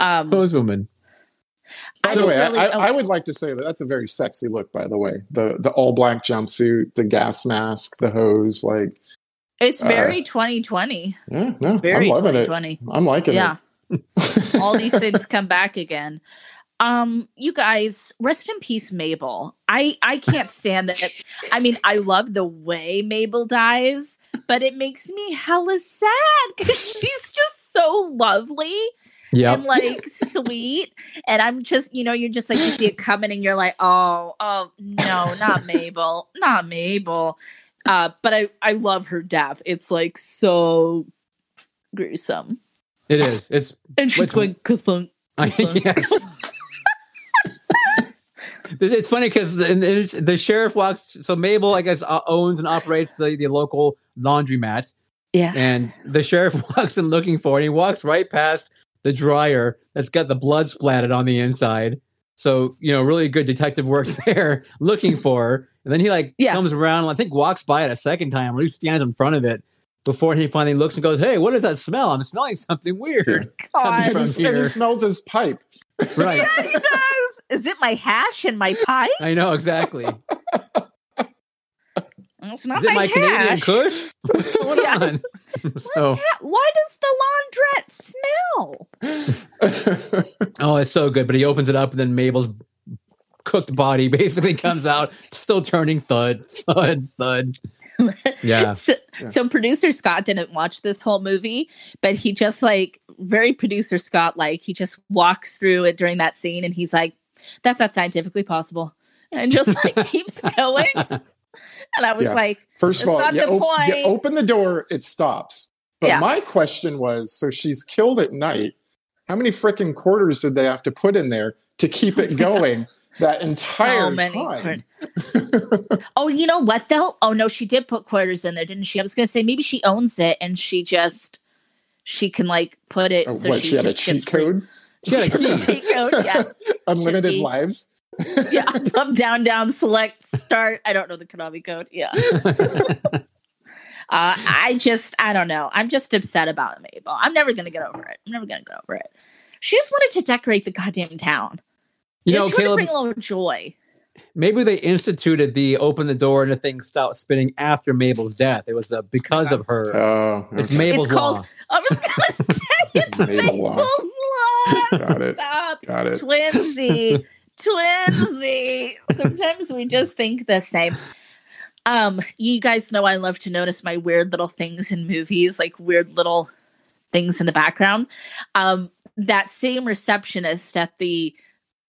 Um, hose woman. By I the way, really- I, oh, I would like to say that that's a very sexy look. By the way, the the all black jumpsuit, the gas mask, the hose, like it's uh, very 2020. yeah, no, Very I'm loving it. 2020. I'm liking Yeah. it. [laughs] all these things come back again. Um, you guys, rest in peace, Mabel. I I can't stand that. I mean, I love the way Mabel dies, but it makes me hella sad because [laughs] she's just so lovely Yep. and like sweet. And I'm just, you know, you're just like you see it coming, and you're like, oh, oh no, not Mabel, not Mabel. Uh, but I I love her death. It's like so gruesome, It is. It's and she's What's- going kathunk. [laughs] yes. It's funny because the, the sheriff walks. So Mabel, I guess, uh, owns and operates the, the local laundromat, Yeah. and the sheriff [laughs] walks in looking for it. He walks right past the dryer that's got the blood splattered on the inside. So you know, really good detective work [laughs] there, looking for her. And then he like Yeah. comes around, I think walks by it a second time, or at least stands in front of it before he finally looks and goes, "Hey, what is that smell? I'm smelling something weird." [laughs] God. And from he, and he smells his pipe. right. Yeah, he does. Is it my hash and my pie? I know exactly. [laughs] It's not Is it my Canadian hash. Kush? [laughs] What's going Yeah. on? [laughs] so, Why does the laundrette smell? oh, it's so good. But he opens it up, and then Mabel's cooked body basically comes out, still turning thud, thud, thud. Yeah. So, Yeah. so producer Scott didn't watch this whole movie, but he just like very producer Scott like he just walks through it during that scene and he's like, "That's not scientifically possible," and just like [laughs] keeps going. And I was Yeah. like, First of all, not you, the op- you point. open the door, it stops. But Yeah. my question was so she's killed at night. How many freaking quarters did they have to put in there to keep it [laughs] going that entire time? [laughs] oh, you know what though? Oh no, she did put quarters in there, didn't she? I was gonna say maybe she owns it and she just she can like put it Oh, so what, she, she had a cheat free- code? She had a key. code, yeah. [laughs] [laughs] Unlimited be. lives? yeah, up, [laughs] up, down, down, select, start. I don't know the Konami code. Yeah. Uh, I just, I don't know. I'm just upset about Mabel. I'm never going to get over it. I'm never going to get over it. She just wanted to decorate the goddamn town. you know, she wanted to bring a little joy. maybe they instituted the open the door and the thing stopped spinning after Mabel's death. It was uh, because of her. Oh, it's. Mabel's It's called- law. I was going to say it's Mabel Mabel's Law. Law. [laughs] Got it. Stop. Got it. Twinsy. [laughs] Twinsy. Sometimes we just think the same. Um, you guys know I love to notice my weird little things in movies, like weird little things in the background. Um, that same receptionist at the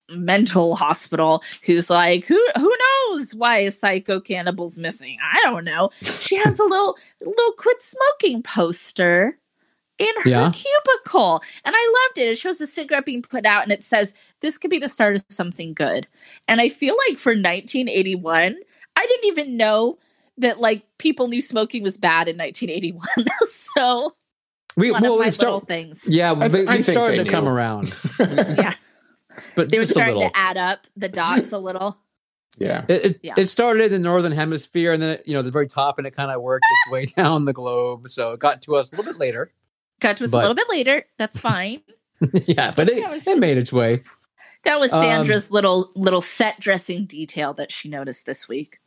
mental hospital who's like, who who knows why a psycho cannibal's missing? I don't know. She has a little little quit smoking poster in her Yeah. cubicle. And I loved it. It shows a cigarette being put out and it says, This could be the start of something good. And I feel like for 1981, I didn't even know that like people knew smoking was bad in 1981. [laughs] so We one well, of my we little things. yeah, I they, I we started to come around, [laughs] Yeah. but They were starting to add up the dots a little. yeah. It, it, Yeah. it started in the northern hemisphere, and then it, you know the very top, and it kind of worked its way [laughs] down the globe. So it got to us a little bit later. Got to us But- a little bit later. That's fine. [laughs] yeah, but it, was- it made its way. That was Um, Sandra's little little set dressing detail that she noticed this week.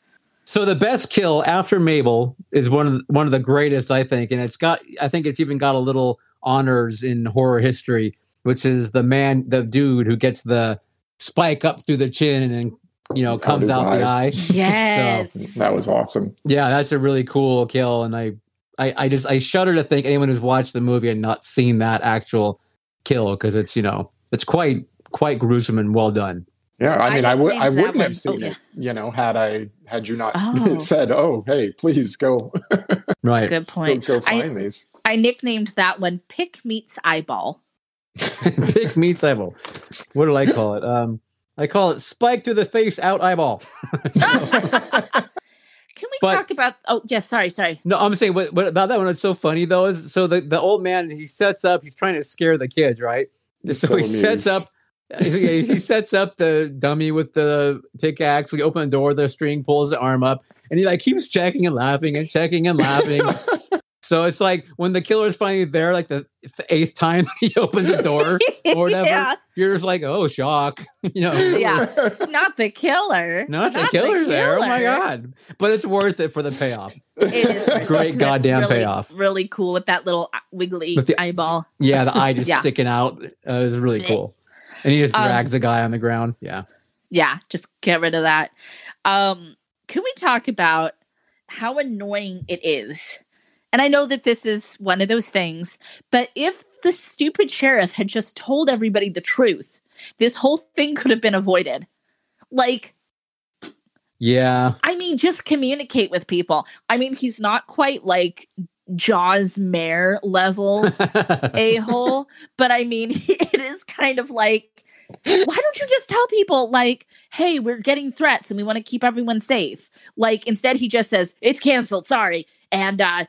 So the best kill after Mabel is one of the, one of the greatest, I think, and it's got I think it's even got a little honors in horror history, which is the man, the dude who gets the spike up through the chin and you know comes his out the eye. eye. [laughs] Yes. That was awesome. Yeah, that's a really cool kill, and I, I, I just I shudder to think anyone who's watched the movie and not seen that actual kill because it's you know it's quite quite gruesome and well done. Yeah, I I mean, I didn't would, I wouldn't have seen oh, it, you know, had I had you not [laughs] Oh. said, "Oh, hey, please go, [laughs] Right, Good point. go I- find these." I nicknamed that one Pick Meets Eyeball. [laughs] Pick meat eyeball. What do I call it? Um, I call it spike through the face, out eyeball. Can we But- talk about? Oh, yes. sorry, sorry. No, I'm saying what, what about that one? It's so funny though. Is so the, the old man he sets up. He's trying to scare the kids, right? He's so, so he sets up. he he sets up the dummy with the pickaxe. We open the door. The string pulls the arm up, and he like keeps checking and laughing and checking and laughing. [laughs] so it's like when the killer is finally there, like the eighth time [laughs] he opens the door or [laughs] whatever. yeah, You're just like, oh, shock, [laughs] you know. Yeah. not the killer. Not the killer's there. Oh my god! But it's worth it for the payoff. It is. Great goddamn really, payoff. Really cool with that little uh, wiggly With the- eyeball. Yeah, the eye just Yeah. sticking out. Uh, it was really cool. And he just Um, drags a guy on the ground. Yeah. Yeah, just get rid of that. Um, can we talk about how annoying it is? And I know that this is one of those things, but if the stupid sheriff had just told everybody the truth, this whole thing could have been avoided. Like, Yeah. I mean, just communicate with people. I mean, he's not quite like Jaws Mayor level [laughs] a hole, but I mean, [laughs] it is kind of like, why don't you just tell people, like, hey, we're getting threats and we want to keep everyone safe? Like, instead, he just says, it's canceled, sorry. And, uh,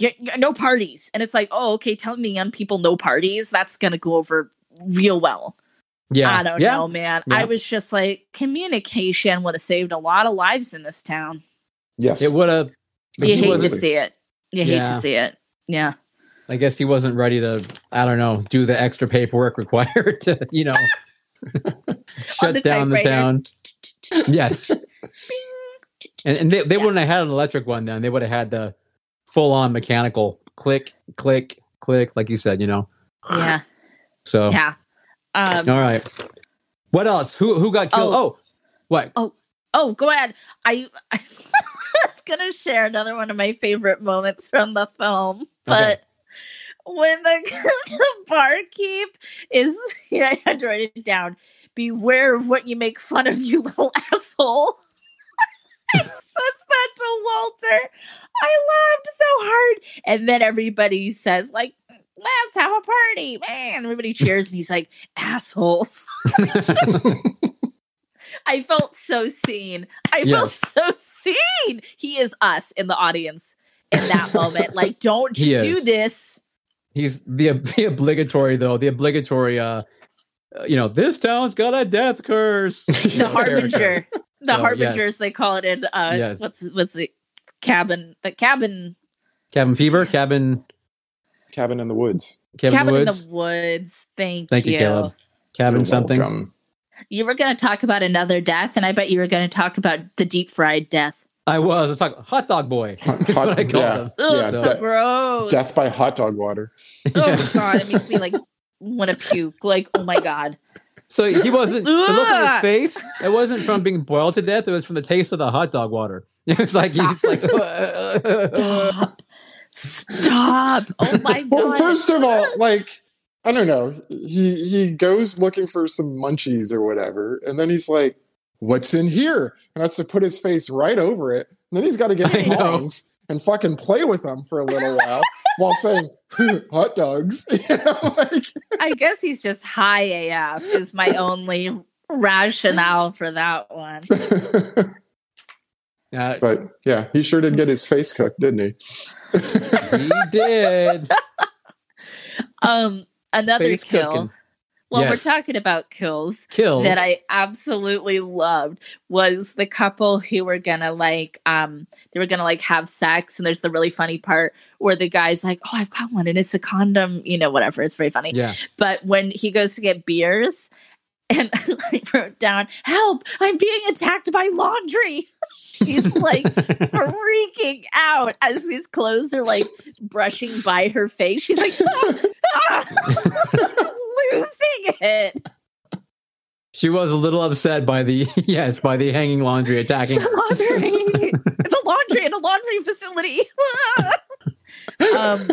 y- y- no parties. And it's like, oh, okay, telling the young people no parties, that's going to go over real well. yeah. I don't yeah. know, man. Yeah. I was just like, communication would have saved a lot of lives in this town. yes, It would have. You hate to see it. You hate Yeah. to see it. Yeah. I guess he wasn't ready to, I don't know, do the extra paperwork [laughs] required to, you know, [laughs] shut the down the town. [laughs] Yes. And, and they, they wouldn't have had an electric one then. They would have had the full on mechanical click, click, click, like you said, you know. Yeah. So, Yeah. Um, all right. What else? Who who got killed? Oh. Oh, what? Oh, oh, go ahead. I, [laughs] I was gonna share another one of my favorite moments from the film, but when the, [laughs] the barkeep is, yeah, [laughs] I had to write it down. Beware of what you make fun of, you little asshole. Says that to Walter. I laughed so hard. And then everybody says, like, let's have a party, man. Everybody cheers, and he's like, assholes. I felt so seen. I felt so seen. He is us in the audience in that [laughs] moment. Like, don't you do this. He's the [laughs] the obligatory though, the obligatory uh uh, you know, this town's got a death curse. [laughs] The harbinger. The So, harbingers, yes. they call it in uh Yes. what's what's the cabin the cabin Cabin fever, cabin Cabin in the woods. cabin, cabin woods. in the woods. Thank, Thank you, Caleb. Cabin You're something. welcome. You were going to talk about another death, and I bet you were going to talk about the deep fried death. I was. I talk hot dog boy. [laughs] Hot- [laughs] That's what I called yeah. him. Oh, Yeah, so de- gross. Death by hot dog water. Oh Yes. [laughs] god, it makes me like want to puke. Like, oh my god. So he wasn't the look on his face. It wasn't from being boiled to death. It was from the taste of the hot dog water. [laughs] It was like he's like. [laughs] Stop. Stop. Oh my god. Well, first of all, like I don't know, he he goes looking for some munchies or whatever, and then he's like, "What's in here?" And has to put his face right over it. And then he's got to get I know. tongs and fucking play with them for a little while [laughs] while saying [laughs] "hot dogs." [laughs] You know, like I guess he's just high AF is my [laughs] only rationale for that one. Uh, but yeah, he sure did get his face cooked, didn't he? he did. Um another Face kill. cooking. Well, Yes. we're talking about kills. Kills. that I absolutely loved was the couple who were gonna like um they were gonna like have sex and there's the really funny part where the guy's like, Oh, I've got one and it's a condom, you know, whatever. It's very funny. yeah. But when he goes to get beers [laughs] and I wrote down, Help, I'm being attacked by laundry. [laughs] She's like freaking out as these clothes are like brushing by her face. She's like "Ah, [laughs] losing it. She was a little upset by the [laughs] yes by the hanging laundry attacking. the laundry, the laundry in a laundry facility. [laughs] um,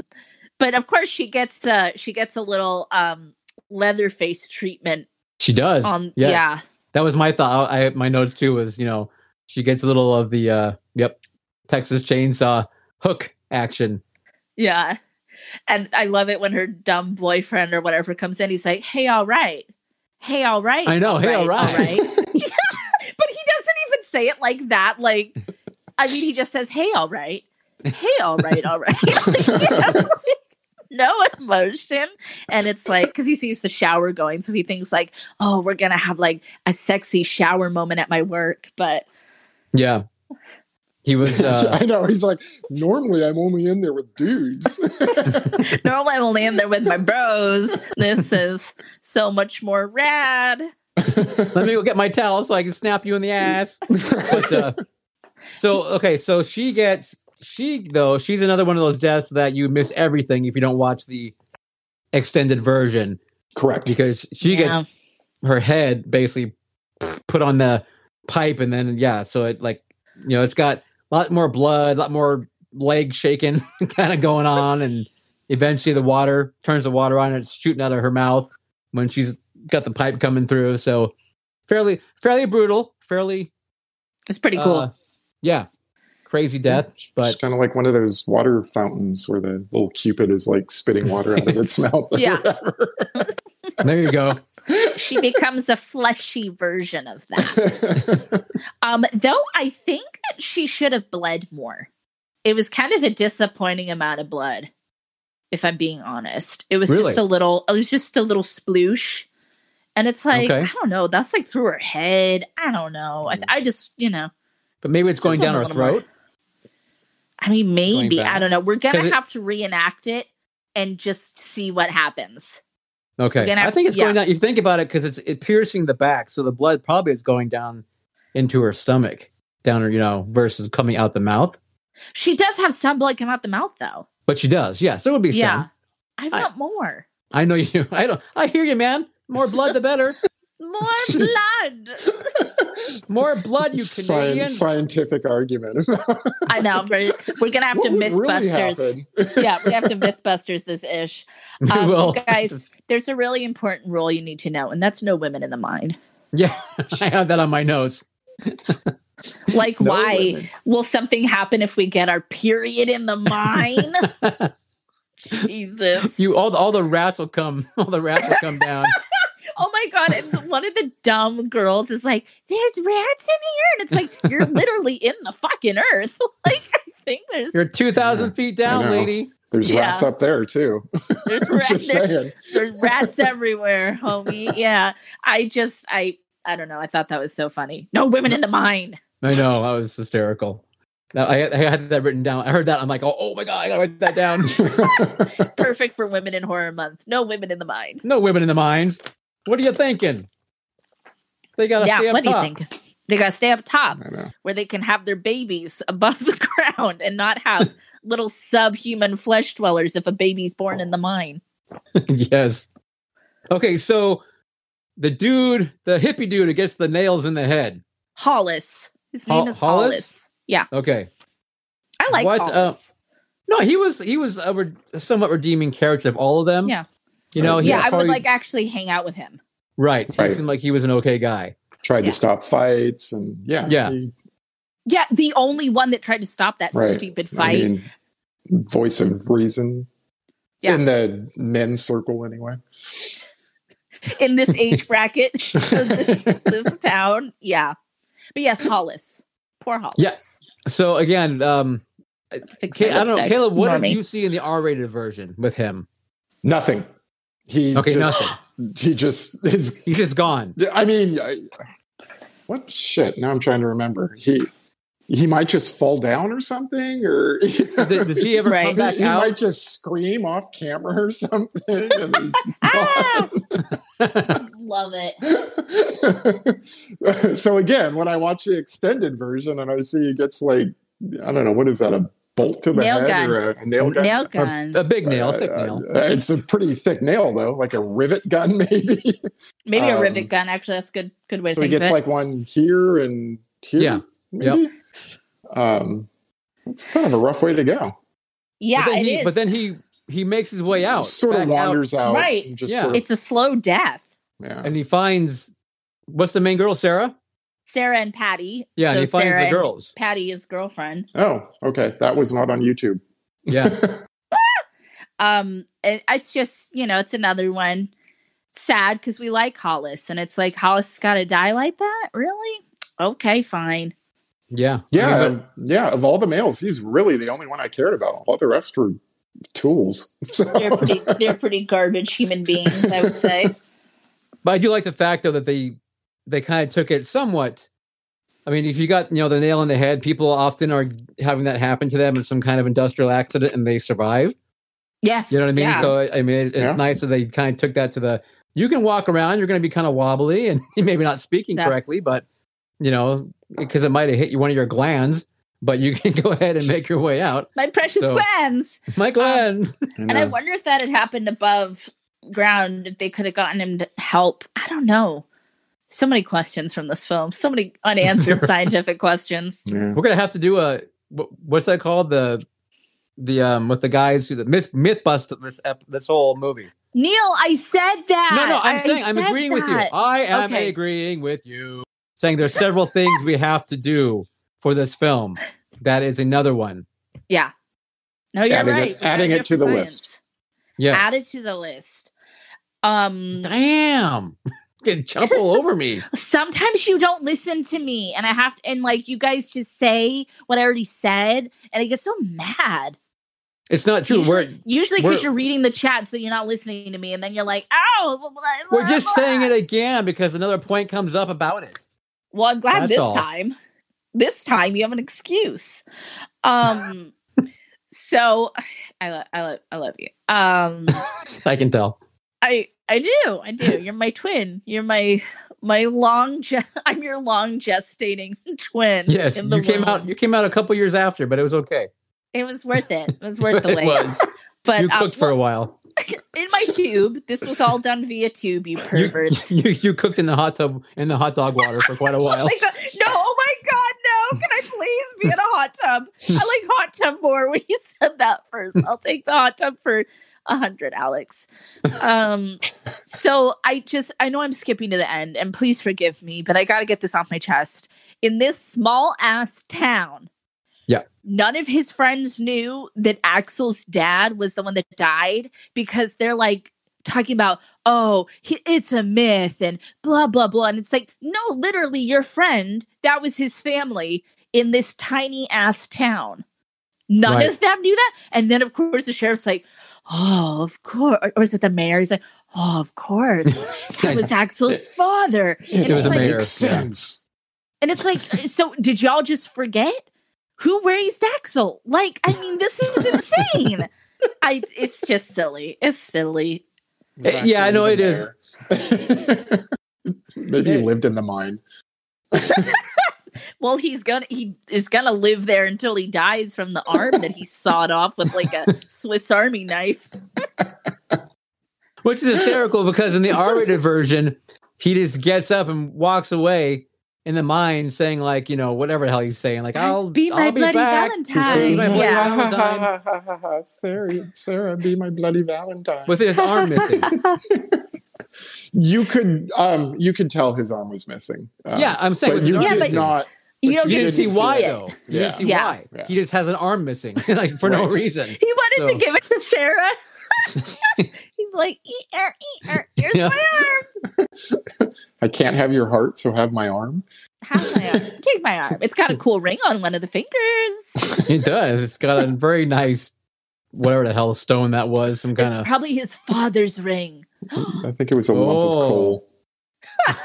but of course, she gets uh, she gets a little um, Leatherface treatment She does. on. yes. Yeah, That was my thought. I my notes too was you know she gets a little of the uh yep Texas Chainsaw hook action. yeah. And I love it when her dumb boyfriend or whatever comes in. He's like, "Hey, all right, hey, all right." I know, hey, all right. [laughs] [laughs] yeah. But he doesn't even say it like that. Like, I mean, he just says, "Hey, all right, hey, all right, all right." [laughs] Like, has, like, no emotion, and it's like because he sees the shower going, so he thinks like, "Oh, we're gonna have like a sexy shower moment at my work," but Yeah, he was. [laughs] Uh, I know. He's like, normally I'm only in there with dudes. [laughs] [laughs] normally I'm only in there with my bros. This is so much more rad. let me go get my towel so I can snap you in the ass. But, uh, so okay, so she gets she though she's another one of those deaths that you miss everything if you don't watch the extended version Correct. because she Yeah. gets her head basically put on the pipe and then yeah so it like you know it's got a lot more blood a lot more leg shaking [laughs] kind of going on and eventually the water turns the water on and it's shooting out of her mouth when she's got the pipe coming through so fairly fairly brutal fairly It's pretty cool. uh, yeah crazy death but It's kind of like one of those water fountains where the little cupid is like spitting water out of its [laughs] mouth. or Yeah. whatever. there you go [laughs] she becomes a fleshy version of that. [laughs] Um, though I think that she should have bled more. It was kind of a disappointing amount of blood, if I'm being honest. It was Really? just a little. It was just a little sploosh, and it's like Okay. I don't know. That's like through her head. I don't know. I, I just you know. but maybe it's going down her little more. throat I mean, maybe. I don't know. We're gonna it- have to reenact it and just see what happens. Okay, gonna I think it's yeah. going down. You think about it because it's it piercing the back, so the blood probably is going down into her stomach, down her, you know, versus coming out the mouth. She does have some blood come out the mouth, though. But she does, yes. There would be Yeah, some. I I- want more. I know you. [laughs] I don't. I hear you, man. More blood, the better. [laughs] More [laughs] Jeez. blood. [laughs] More blood, you Sci- Canadian. scientific argument. [laughs] I know. We're, we're gonna have to would really MythBusters. yeah, we have to MythBusters this ish. We Um, will. guys, there's a really important rule you need to know, and that's no women in the mine. Yeah, I have that on my nose. Like, No why women. will something happen if we get our period in the mine? Jesus. you all the all the rats will come. All the rats will come down. Oh my god! And one of the dumb girls is like, "There's rats in here," and it's like you're [laughs] literally in the fucking earth. [laughs] like I think there's You're two thousand feet down, lady. There's Yeah. rats up there too. [laughs] there's I'm rats. just There, saying. there's rats everywhere, homie. Yeah, I just I I don't know. I thought that was so funny. No women in the mine. I know. I was hysterical. I, I had that written down. I heard that. I'm like, oh, oh my god, I gotta write that down. Perfect for Women in Horror Month. No women in the mine. no women in the mines. What are you thinking? They gotta stay Yeah. up What do you top. think? They gotta stay up top. Where they can have their babies [laughs] above the ground and not have [laughs] little subhuman flesh dwellers if a baby's born in the mine. [laughs] yes. Okay, so the dude, the hippie dude who gets the nails in the head. Hollis. His name Hol- is Hollis? Hollis. Yeah, Okay. I like What, uh, Hollis. No, he was he was a re- somewhat redeeming character of all of them. Yeah. You know, he yeah, I would like actually hang out with him. right. He Right. seemed like he was an okay guy. Tried Yeah. to stop fights and yeah. Yeah. he- Yeah, the only one that tried to stop that Right. stupid I fight. mean, voice of reason. Yeah. In the men's circle anyway. [laughs] in this age [laughs] bracket [laughs] this, this town. Yeah. But yes, Hollis. Poor Hollis. Yeah. So again, um Fix Ca- I don't know. Caleb, what Normie. did you see in the R-rated version with him? Nothing. He Okay, just, [laughs] He just is He's just gone. I mean, I, what shit? Now I'm trying to remember. He he might just fall down or something, or Does, does he ever Right. come [laughs] back he out? might just scream off camera or something. And he's [laughs] Ah! Love it. so again, when I watch the extended version and I see he gets like I don't know what is that a bolt to the Nail head gun. or a, a nail gun? Nail [laughs] a, gun. a big nail, Uh, thick nail. uh, it's a pretty thick nail though, like a rivet gun [laughs] maybe. Maybe a um, rivet gun. Actually, that's good. Good way so to he think gets of it. like one here and here. Yeah. maybe? Um, it's kind of a rough way to go. yeah, but then it he, is. But then he he makes his way out, sort of back out, wanders out, Right. and just Yeah. sort of, it's a slow death. yeah. and he finds what's the main girl, Sarah? Sarah and Patty. Yeah, and he finds Sarah the girls. Patty is girlfriend. oh, okay, that was not on YouTube. Yeah, [laughs] Um, it, it's just you know, it's another one. Sad because we like Hollis, and it's like Hollis got to die like that. Really? Okay, fine. yeah, yeah, I mean, yeah. Of all the males, he's really the only one I cared about. All the rest were tools. [laughs] So, They're pretty. they're pretty garbage human beings, I would say. [laughs] But I do like the fact though that they they kind of took it somewhat. I mean, if you got you know the nail in the head, people often are having that happen to them in some kind of industrial accident and they survive. Yes. You know what I mean? yeah. So I mean, it's Yeah. nice that they kind of took that to the. You can walk around. You're going to be kind of wobbly [laughs] and maybe not speaking Yeah. correctly, but you know because it might have hit you one of your glands. But you [laughs] can go ahead and make your way out. my precious So- glands. My um, gland. [laughs] And I wonder if that had happened above ground, if they could have gotten him to help. I don't know. So many questions from this film. So many [laughs] unanswered scientific questions. yeah. We're gonna have to do a what's that called the the um with the guys who the myth myth bust this ep, this whole movie. Neil, I said that. No, no, I'm I saying I'm said agreeing with you. I am Okay. agreeing with you. Saying there's several things we have to do for this film. That is another one. Yeah. No, you're Adding right. We gotta adding it to the science. list. Yes. Add it to the list. Um Damn. Getting jump all over me. [laughs] sometimes you don't listen to me and I have to and like you guys just say what I already said and I get so mad. It's not true. We're Usually, usually because you're reading the chat, so you're not listening to me, and then you're like, "Oh, blah, blah, we're blah, just blah." saying it again because another point comes up about it. Well, I'm glad That's this all. time. This time you have an excuse. Um, [laughs] so I love, I love, I love you. Um, [laughs] I can tell. I, I do, I do. You're my twin. You're my, my long. Ge- [laughs] I'm your long gestating [laughs] twin. Yes, in the you came out. You came out a couple years after, but it was okay. It was worth it. It was [laughs] worth the It wait. was. But you um, cooked for a while. in my tube. This was all done via tube. You You, perverts. you you cooked in the hot tub in the hot dog water for quite a Oh while. my God. No, oh my god, no. Can I please be in a hot tub? I like hot tub more when you said that first. I'll take the hot tub for a hundred, Alex. Um so I just I know I'm skipping to the end and please forgive me, but I gotta get this off my chest. in this small ass town. Yeah. None of his friends knew that Axel's dad was the one that died because they're like talking about, oh, he, it's a myth and blah, blah, blah. And it's like, no, literally, your friend, that was his family in this tiny ass town. None Right. of them knew that. And then, of course, the sheriff's like, oh, of course. Or, or is it the mayor? He's like, oh, of course. [laughs] [laughs] That was Axel's [laughs] father. It, And was it's a like, mayor. makes sense. and it's like, so did y'all just forget who raised Axel? Like, I mean, this is insane. I it's just silly. It's silly. Eh, yeah, I know it is. is. Maybe he lived in the mine. Well, he's gonna he is gonna live there until he dies from the arm that he [laughs] sawed off with like a Swiss Army knife. Which is hysterical because in the [laughs] R-rated version, he just gets up and walks away in the mine, saying like, you know, whatever the hell he's saying, like, "I'll Be my I'll bloody back." Valentine. My Yeah. "Ha, [laughs] ha, Valentine. ha, ha, ha, ha, Sarah, Sarah, be my bloody Valentine. with his arm missing. You could, um, you could tell his arm was missing. Um, yeah, I'm saying, but you an Yeah, did but not. You don't You get didn't to see why it. though. You Yeah. didn't see Yeah. why. Yeah. He just has an arm missing, [laughs] like for no reason. He wanted So- to give it to Sarah. [laughs] He's like, "Ee, er, ee, er, here's Yeah. my arm. [laughs] I can't have your heart, so have my arm. Have my arm. Take my arm. It's got a cool ring on one of the fingers. It does. It's got a very nice, whatever the hell stone that was. Some kind It's of. probably his father's ring. I think it was a lump of Oh. coal. [laughs]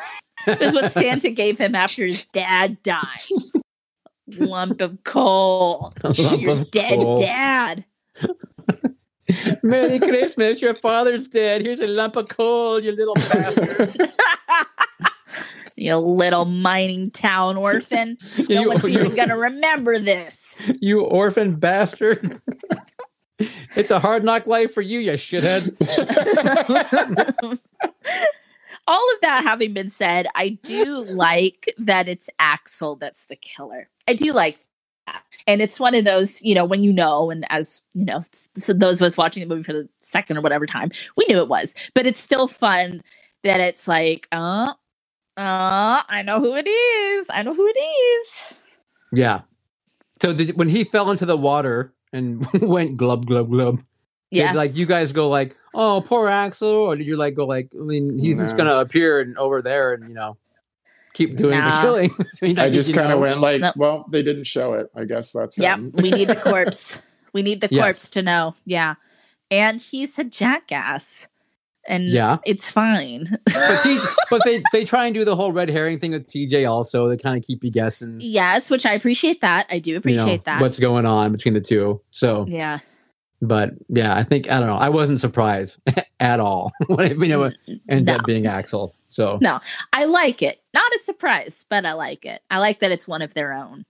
It's what Santa gave him after his dad died. [laughs] Lump of coal. A lump Your of dead coal. dad. [laughs] Merry Christmas! Your father's dead. Here's a lump of coal, you little bastard. you little mining town orphan. No you, one's you- even gonna remember this. you orphan bastard. It's a hard knock life for you, you shithead. [laughs] All of that having been said, I do like that it's Axel that's the killer. I do like that. And it's one of those, you know, when you know, and as you know, so those of us watching the movie for the second or whatever time, we knew it was. But it's still fun that it's like, uh, uh, I know who it is. I know who it is. Yeah. So did, when he fell into the water and [laughs] went glub glub glub, Yes. did like you guys go like, oh poor Axel, or did you like go like, I mean, he's just gonna appear and over there and you know keep doing the killing. [laughs] I, mean, I just kind of went like, Nope. well, they didn't show it. I guess that's Yep, him. we need the [laughs] corpse. We need the Yes. corpse to know. Yeah. And he's a jackass. And Yeah. it's fine. but, T- [laughs] but they they try and do the whole red herring thing with TJ also. They kind of keep you guessing. yes, which I appreciate that. I do you know, appreciate that. what's going on between the two. So, yeah. but yeah, I think I don't know. I wasn't surprised [laughs] at all [laughs] when it, you know it mm, ends No. up being Axel. So No. I like it. Not a surprise, but I like it. I like that it's one of their own.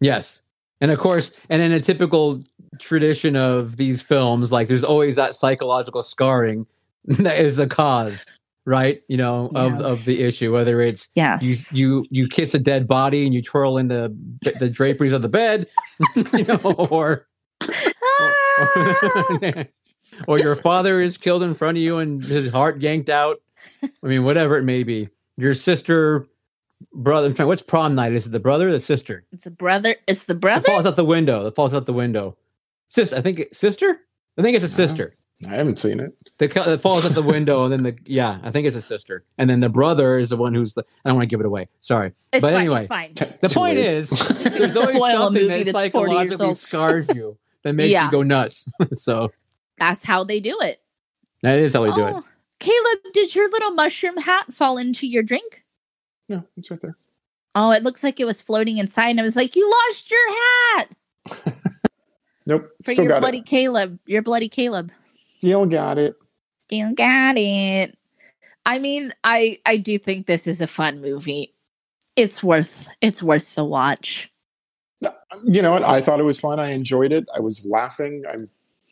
yes, and of course, and in a typical tradition of these films, like there's always that psychological scarring [laughs] is the cause, right? You know, of of the issue, whether it's Yes. you you you kiss a dead body and you twirl in the the draperies of the bed, [laughs] you know, or [laughs] or your father is killed in front of you and his heart yanked out. I mean, whatever it may be. Your sister, brother. Trying. What's prom night? Is it the brother or the sister? it's the brother. It's the It brother. falls out the window. It falls out the window. Sister. I think it, sister. I think it's a Uh-huh. sister. I haven't seen it. The it falls out the window, and then the yeah, I think it's a sister, and then the brother is the one who's the. I don't want to give it away. Sorry. It's but fine. anyway, It's fine. The Too point late. is, [laughs] there's always Spoil a something movie that that's 40 years psychologically scars you that makes Yeah. you go nuts. [laughs] so That's how they do it. that is how we do it. Oh, Caleb, did your little mushroom hat fall into your drink? no, it's right there. Oh, it looks like it was floating inside. And I was like, you lost your hat [laughs] Nope, for still your got bloody it. Caleb. Your bloody Caleb. Still got it. Still got it. I mean, I I do think this is a fun movie. It's worth it's worth the watch. You know what? I thought it was fun. I enjoyed it. I was laughing. I'm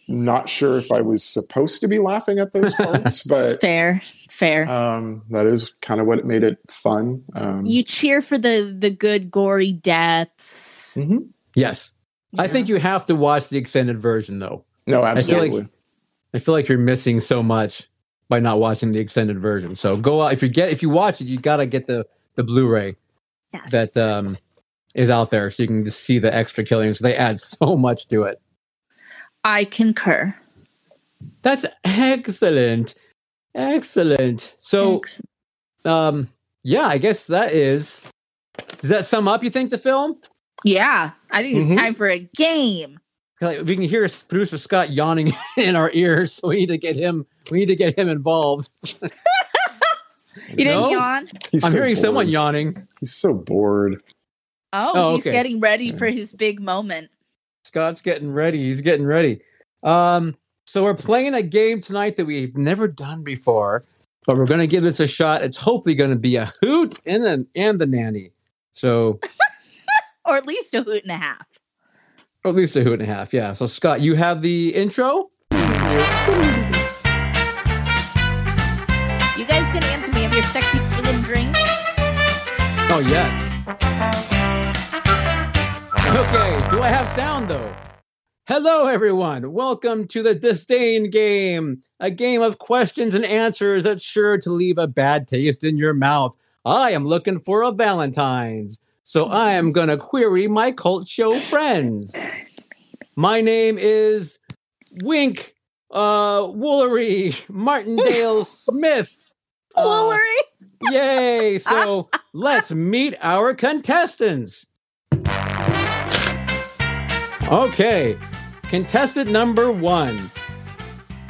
not sure if I was supposed to be laughing at those parts, [laughs] but Fair, fair. um, that is kind of what made it fun. Um, you cheer for the the good gory deaths. mhm. Yes, I think you have to watch the extended version though. No, feel like- absolutely. I feel like you're missing so much by not watching the extended version. So go out if you get if you watch it, you gotta get the the Blu-ray Yes. that um is out there, so you can just see the extra killing. So they add [laughs] so much to it. I concur. That's excellent, excellent. So, um, yeah, I guess that is. Does that sum up? You think the film? yeah, I think it's Mhm. time for a game. Like, we can hear producer Scott yawning [laughs] in our ears, so we need to get him. We need to get him involved. [laughs] You didn't No? yawn? He's I'm so hearing someone yawning. He's so bored. Oh, Oh, he's okay. getting ready for his big moment. Scott's getting ready. He's getting ready. Um, so we're playing a game tonight that we've never done before, but we're going to give this a shot. It's hopefully going to be a hoot and the, and the nanny. So [laughs] Or at least a hoot and a half. Or at least a hoot and a half. Yeah. So Scott, you have the intro. You guys can answer me of your sexy swinging drinks. Oh yes. Okay. Do I have sound though? Hello, everyone. Welcome to the Disdain Game, a game of questions and answers that's sure to leave a bad taste in your mouth. I am looking for a Valentine's, so I am going to query my cult show friends. My name is Wink uh, Woolery Martindale [laughs] Smith. Uh, Woolery. Yay! [laughs] So let's meet our contestants. Okay, contestant number one.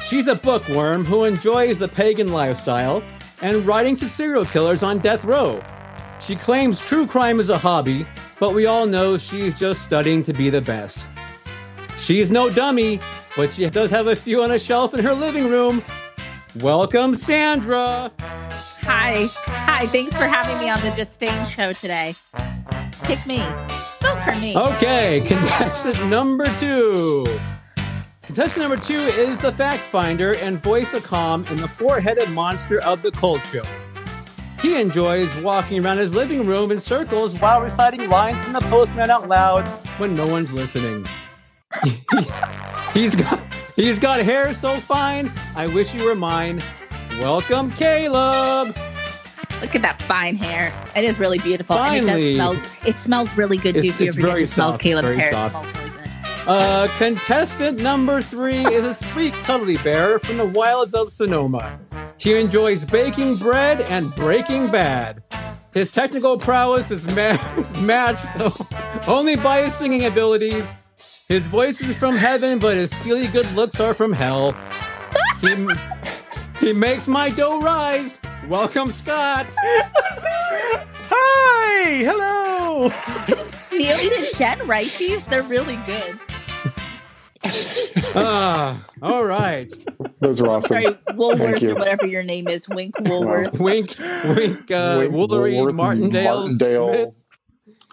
She's a bookworm who enjoys the pagan lifestyle and writing to serial killers on death row. She claims true crime is a hobby, but we all know she's just studying to be the best. She's no dummy, but she does have a few on a shelf in her living room. Welcome, Sandra. Hi. Hi. Thanks for having me on the Disdain show today. Pick me. Vote for me. Okay, [laughs] contestant number two. Contestant number two is the fact finder and voice of calm in the four headed monster of the cult show. He enjoys walking around his living room in circles while reciting lines from the postman out loud when no one's listening. [laughs] he's got he's got hair so fine, I wish you were mine. Welcome, Caleb. Look at that fine hair. It is really beautiful. Finally. And it does smell. It smells really good too. It's- if you it's ever get very to smell soft, Caleb's hair, soft. it smells really good. Uh, contestant number three is a sweet cuddly bear from the wilds of Sonoma. He enjoys baking bread and breaking bad. His technical prowess is, ma- [laughs] is matched [laughs] only by his singing abilities. His voice is from heaven, but his steely good looks are from hell. He, [laughs] he makes my dough rise. Welcome, Scott. Hi, hello. Neely and Jen write these. They're really good. [laughs] Ah, all right. Those are awesome. Sorry, Woolworth you. or whatever your name is. Wink Woolworth. [laughs] Wink, wink, uh, Wink, Woolery, Woolworth, Martindale, Martindale, Smith.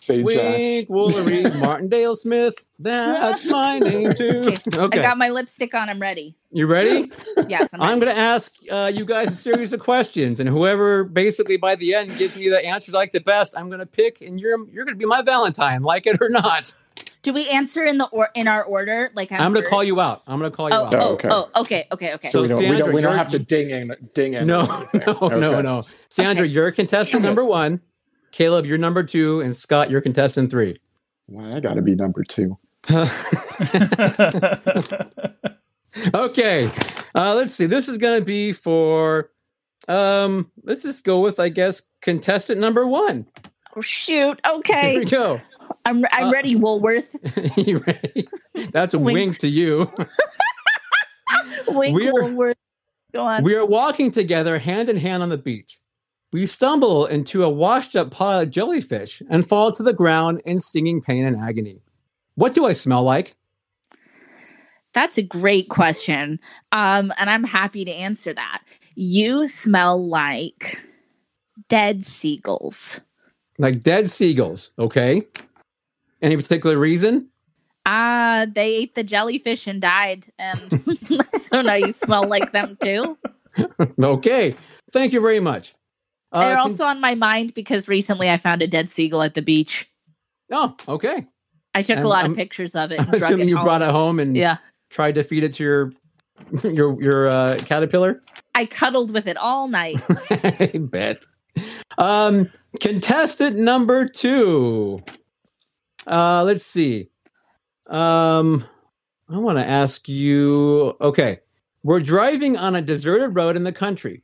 Say Wink, Jack. Woolery, [laughs] Martindale Smith. That's my name too. Okay. Okay, I got my lipstick on. I'm ready. you ready? Yes, I'm, I'm going to ask uh, you guys a series of questions, and whoever basically by the end gives me the answers I like the best, I'm going to pick, and you're you're going to be my Valentine, like it or not. Do we answer in the or in our order? Like I'm going to call you out. I'm going to call you Oh, out. oh, Oh, okay. oh, okay, okay, okay. So we don't, we don't, we don't have to ding in, ding in. No, or anything. [laughs] no, no, Okay. no. Sandra, Okay. you're contestant number one. Caleb, you're number two, and Scott, you're contestant three. Well, I got to be number two. [laughs] okay uh let's see this is gonna be for um let's just go with i guess contestant number one Oh, shoot. Okay. Here we go I'm I'm Uh, ready. Woolworth. [laughs] you ready that's a wink, Wink. to you [laughs] Wink we're- Woolworth. Go on. we are walking together hand in hand on the beach we stumble into a washed up pile of jellyfish and fall to the ground in stinging pain and agony what do i smell like That's a great question. Um, and I'm happy to answer that. You smell like dead seagulls. like dead seagulls okay any particular reason Ah, they ate the jellyfish and died. And [laughs] so now you smell like them too. [laughs] okay thank you very much Uh, They're also on my mind because recently I found a dead seagull at the beach. oh okay I took And a lot I'm- of pictures of it. I'm And [laughs] assuming it you home. brought it home and Yeah. tried to feed it to your your your uh, caterpillar. I cuddled with it all night. I bet. Um, contestant number two. Uh, let's see. Um, I want to ask you. Okay, we're driving on a deserted road in the country.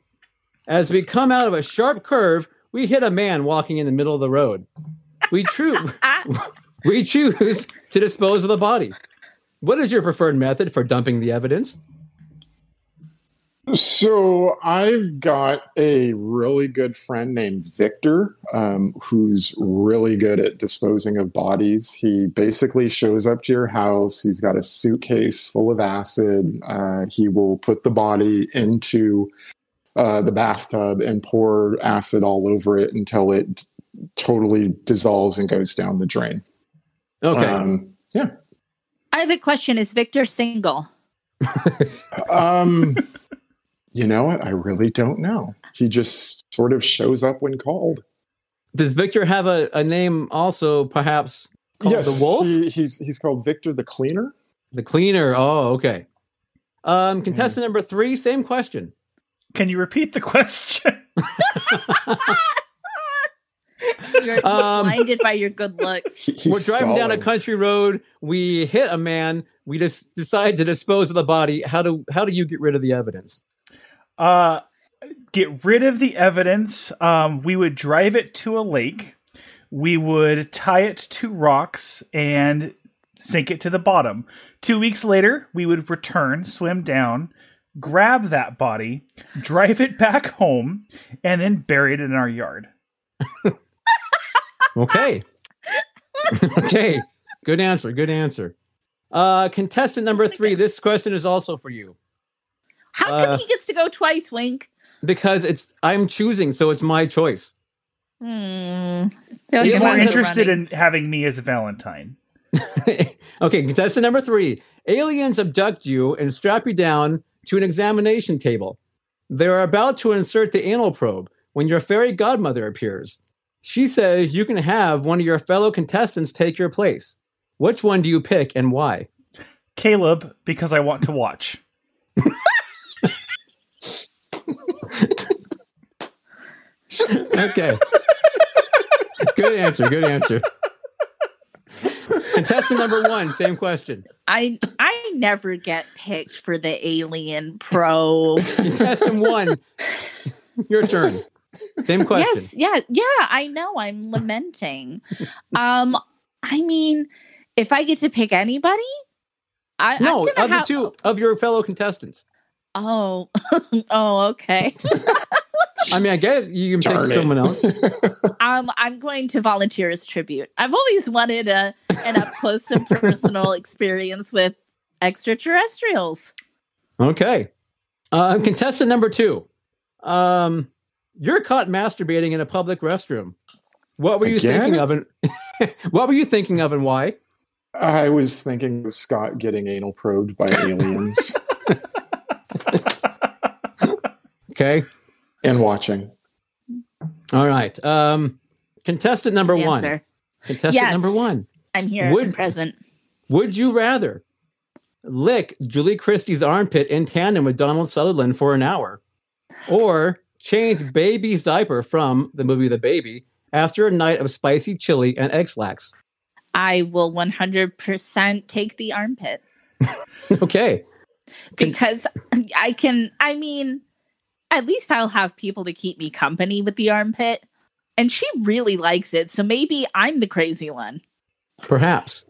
As we come out of a sharp curve, we hit a man walking in the middle of the road. We true. [laughs] we choose to dispose of the body. What is your preferred method for dumping the evidence? So I've got a really good friend named Victor, um, who's really good at disposing of bodies. He basically shows up to your house. He's got a suitcase full of acid. Uh, he will put the body into uh, the bathtub and pour acid all over it until it totally dissolves and goes down the drain. Okay. Um, yeah. I have a question. Is Victor single? [laughs] Um, you know what? I really don't know. He just sort of shows up when called. Does Victor have a, a name also, perhaps called yes, the Wolf? he- he's he's called Victor the Cleaner. The cleaner. Oh, okay. Um, contestant number three, same question. Can you repeat the question? You're, [laughs] you're Um, blinded by your good looks. He- We're driving down a country road. We hit a man. We just decide to dispose of the body. How do how do you get rid of the evidence? Uh, get rid of the evidence. Um, we would drive it to a lake. We would tie it to rocks and sink it to the bottom. Two weeks later, we would return, swim down, grab that body, drive it back home, and then bury it in our yard. [laughs] Okay. [laughs] okay. Good answer. Good answer. Uh, contestant number three. This question is also for you How come Uh, he gets to go twice, Wink? because it's I'm choosing, so it's my choice. Hmm. He's more out of the interested in having me as a Valentine. [laughs] okay, contestant number three. Aliens abduct you and strap you down to an examination table. They're about to insert the anal probe when your fairy godmother appears. She says you can have one of your fellow contestants take your place. Which one do you pick and why? Caleb, because I want to watch. [laughs] Okay. good answer. Good answer. Contestant number one, same question. I I never get picked for the alien pro. Contestant one, your turn. Same question. Yes, yeah, yeah. I know. I'm lamenting. um, I mean, if I get to pick anybody, I no, I'm the two of your fellow contestants. Oh, [laughs] oh, okay. [laughs] I mean, I guess you can Darn pick it. someone else. [laughs] um, I'm going to volunteer as tribute. I've always wanted a an up close and personal experience with extraterrestrials. Okay. Uh, contestant number two. Um, you're caught masturbating in a public restroom. What were you Again? thinking of, and what were you thinking of, and why? I was thinking of Scott getting anal probed by aliens [laughs] Okay. and watching. All right. Um, contestant number Good one. Contestant Yes. number one. I'm here Would- and present. Would you rather lick Julie Christie's armpit in tandem with Donald Sutherland for an hour, or change baby's diaper from the movie The Baby after a night of spicy chili and egg slacks? I will 100% take the armpit [laughs] Okay. Con- because I can. I mean, at least I'll have people to keep me company with the armpit, and she really likes it. So maybe I'm the crazy one. Perhaps.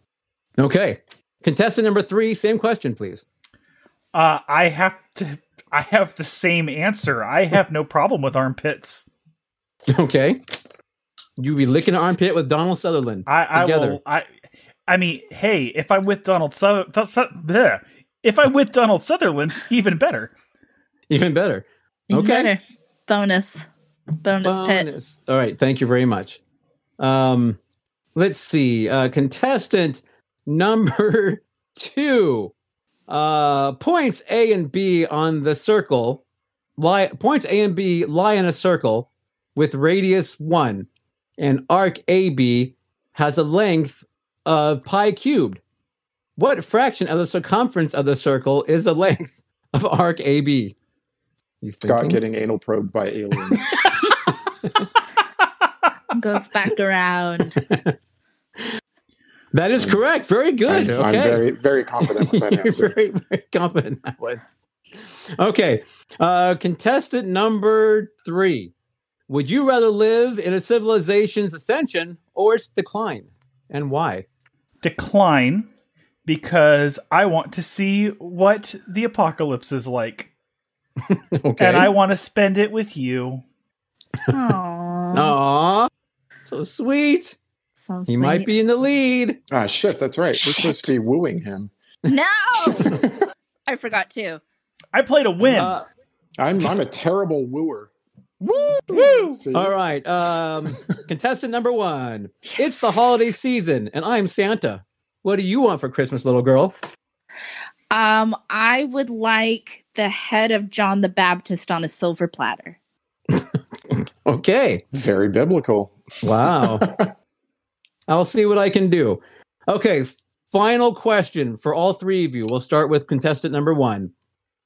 Okay. Contestant number three, same question, please. Uh, I have to. I have the same answer. I have no problem with armpits. Okay. You be licking an armpit with Donald Sutherland. I, I Together. will. I. I mean, hey, if I'm with Donald Su- Su- Su- bleh. If I'm with Donald Sutherland, even better. Even better. Even Okay. better. Bonus. Bonus pit. All right. Thank you very much. Um, let's see. Uh, contestant number [laughs] two. Uh, points A and B on the circle. Lie, points A and B lie in a circle with radius one, and arc AB has a length of pi cubed. What fraction of the circumference of the circle is the length of arc AB? He's Scott thinking. getting anal probed by aliens. [laughs] Goes back around. That is correct. Very good. I'm, okay. I'm very, very confident with that [laughs] answer. very, very confident in that one. Okay. Uh, contestant number three. Would you rather live in a civilization's ascension or its decline? And why? Decline because I want to see what the apocalypse is like. [laughs] Okay. And I want to spend it with you. Aww. Aw, so sweet. So He might be in the lead. Ah, shit, that's right. We're supposed to be wooing him. No! [laughs] I forgot too. I played a win. Uh, I'm, I'm a terrible wooer. Woo! See? all right. Um, [laughs] contestant number one. It's the holiday season, and I'm Santa. What do you want for Christmas, little girl? Um, I would like the head of John the Baptist on a silver platter. [laughs] Okay. Very biblical. Wow. [laughs] I'll see what I can do. Okay, final question for all three of you. We'll start with contestant number one.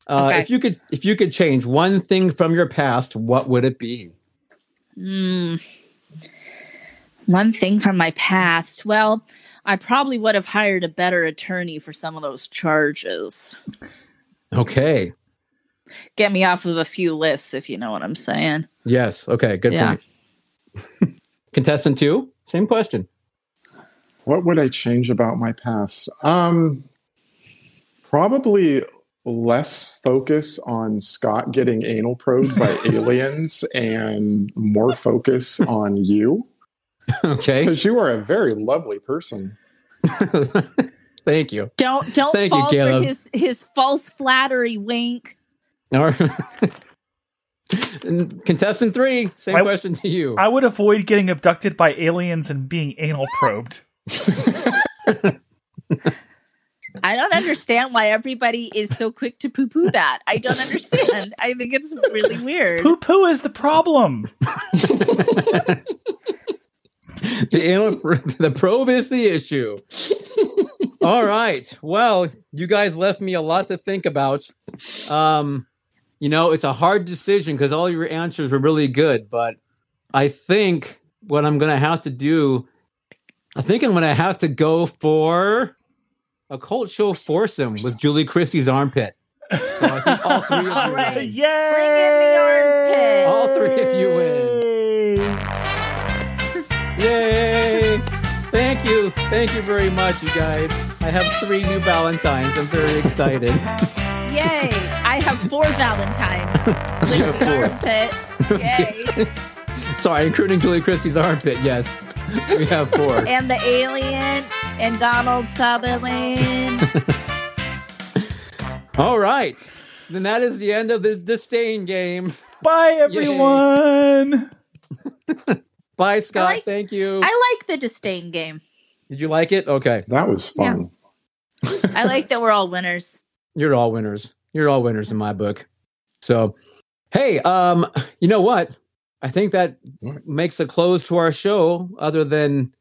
Uh, Okay. If you could, if you could change one thing from your past, what would it be? Hmm. One thing from my past. Well, I probably would have hired a better attorney for some of those charges. Okay. Get me off of a few lists, if you know what I'm saying. Yes. Okay. Good Yeah. point. [laughs] contestant two. Same question. What would I change about my past? Um, probably less focus on Scott getting anal probed by [laughs] aliens and more focus on you Okay. because you are a very lovely person. [laughs] Thank you. Don't don't Thank you, fall for Caleb. his his false flattery wink. All right. [laughs] Contestant three. Same I- question to you. I would avoid getting abducted by aliens and being anal probed. [laughs] I don't understand why everybody is so quick to poo poo that. I don't understand. I think it's really weird. Poo poo is the problem. The anal, [laughs] the probe is the issue. [laughs] All right. Well, you guys left me a lot to think about. Um, you know, it's a hard decision because all your answers were really good, but I think what I'm gonna have to do, I think I'm gonna have to go for a cult show foursome with Julie Christie's armpit. So I think all three of [laughs] you All right, win. yay! Bring in the armpit. All three of you win. Yay! Thank you. Thank you very much, you guys. I have three new Valentines. I'm very excited. [laughs] Yay! I have four Valentines. [laughs] You Lick have four. armpit. Yay! [laughs] Sorry, including Julie Christie's armpit. Yes, we have four. And the alien and Donald Sutherland. All right. Then that is the end of the disdain game. Bye, everyone. Bye, Scott. like- Thank you. I like the disdain game. Did you like it? Okay. That was fun. I like that we're all winners. [laughs] You're all winners. You're all winners in my book. So, hey, um, you know what? I think that What? makes a close to our show. Other than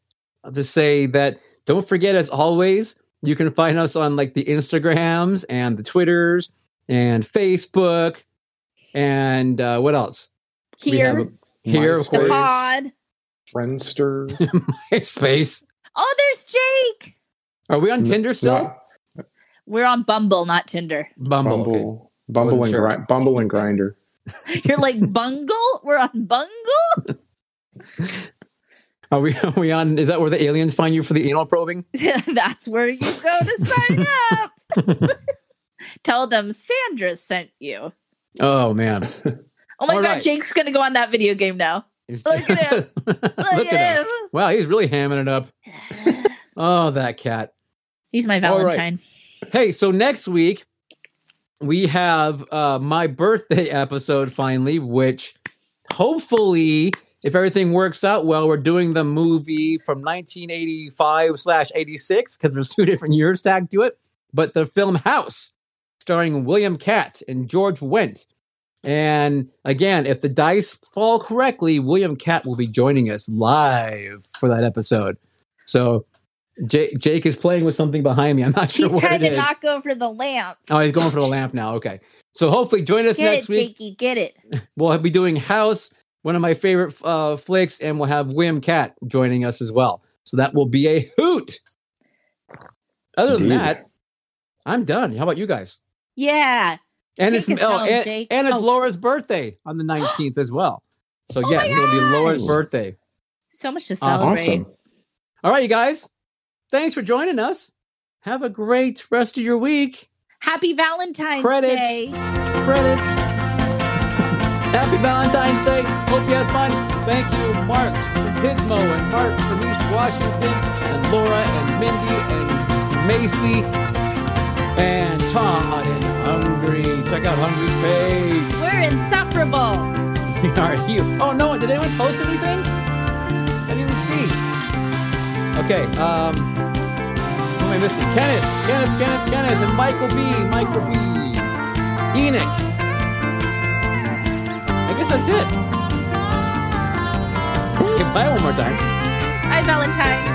to say that, don't forget, as always, you can find us on like the Instagrams and the Twitters and Facebook and uh, what else? Here, have here, of the course, pod. Friendster. [laughs] MySpace. Oh, there's Jake. Are we on N- Tinder still? not We're on Bumble, not Tinder. Bumble. okay. Bumble. Bumble and Sure. Gri- Bumble and Grindr. [laughs] You're like Bungle? We're on Bungle? [laughs] Are we? Are we on? Is that where the aliens find you for the anal probing? That's where you go to sign up. Tell them Sandra sent you. Oh man. Oh my All god, right. Jake's gonna go on that video game now. Look at him. [laughs] Look Look at him. at Wow, he's really hamming it up. [laughs] Oh, that cat. He's my All right. Valentine. Hey, so next week we have uh my birthday [laughs] episode finally, which hopefully, if everything works out well, we're doing the movie from 1985 slash 86 because there's two different years tagged to it. But the film House, starring William Katt and George Wendt. And again, if the dice fall correctly, William Katt will be joining us live for that episode. So Jake, Jake is playing with something behind me. I'm not [laughs] sure what He's what trying it to is. knock over the lamp. Oh, he's going for the lamp now. Okay. So hopefully join us Get next it, week. Jakey, get it. [laughs] We'll be doing House, one of my favorite uh, flicks, and we'll have William Katt joining us as well. So that will be a hoot. Other than that, I'm done. How about you guys? Yeah. And Take it's oh, home, and, and it's Oh. Laura's birthday on the 19th as well. So Oh yes, my it'll be Laura's birthday. So much to Awesome. celebrate. Awesome. All right, you guys. Thanks for joining us. Have a great rest of your week. Happy Valentine's Credits. Day. Credits. Happy Valentine's Day. Hope you had fun. Thank you, Marks from Pismo and Mark from East Washington and Laura and Mindy and Macy and Todd and Hungry. Check out Hungry's page. We're insufferable. [laughs] Are you. Oh no! Did anyone post anything? I didn't even see. Okay. Um, who am I missing? Kenneth, Kenneth, Kenneth, Kenneth, and Michael B. Michael B. Enoch. I guess that's it. It one more time. Hi, Valentine's.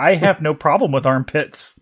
I have no problem with armpits.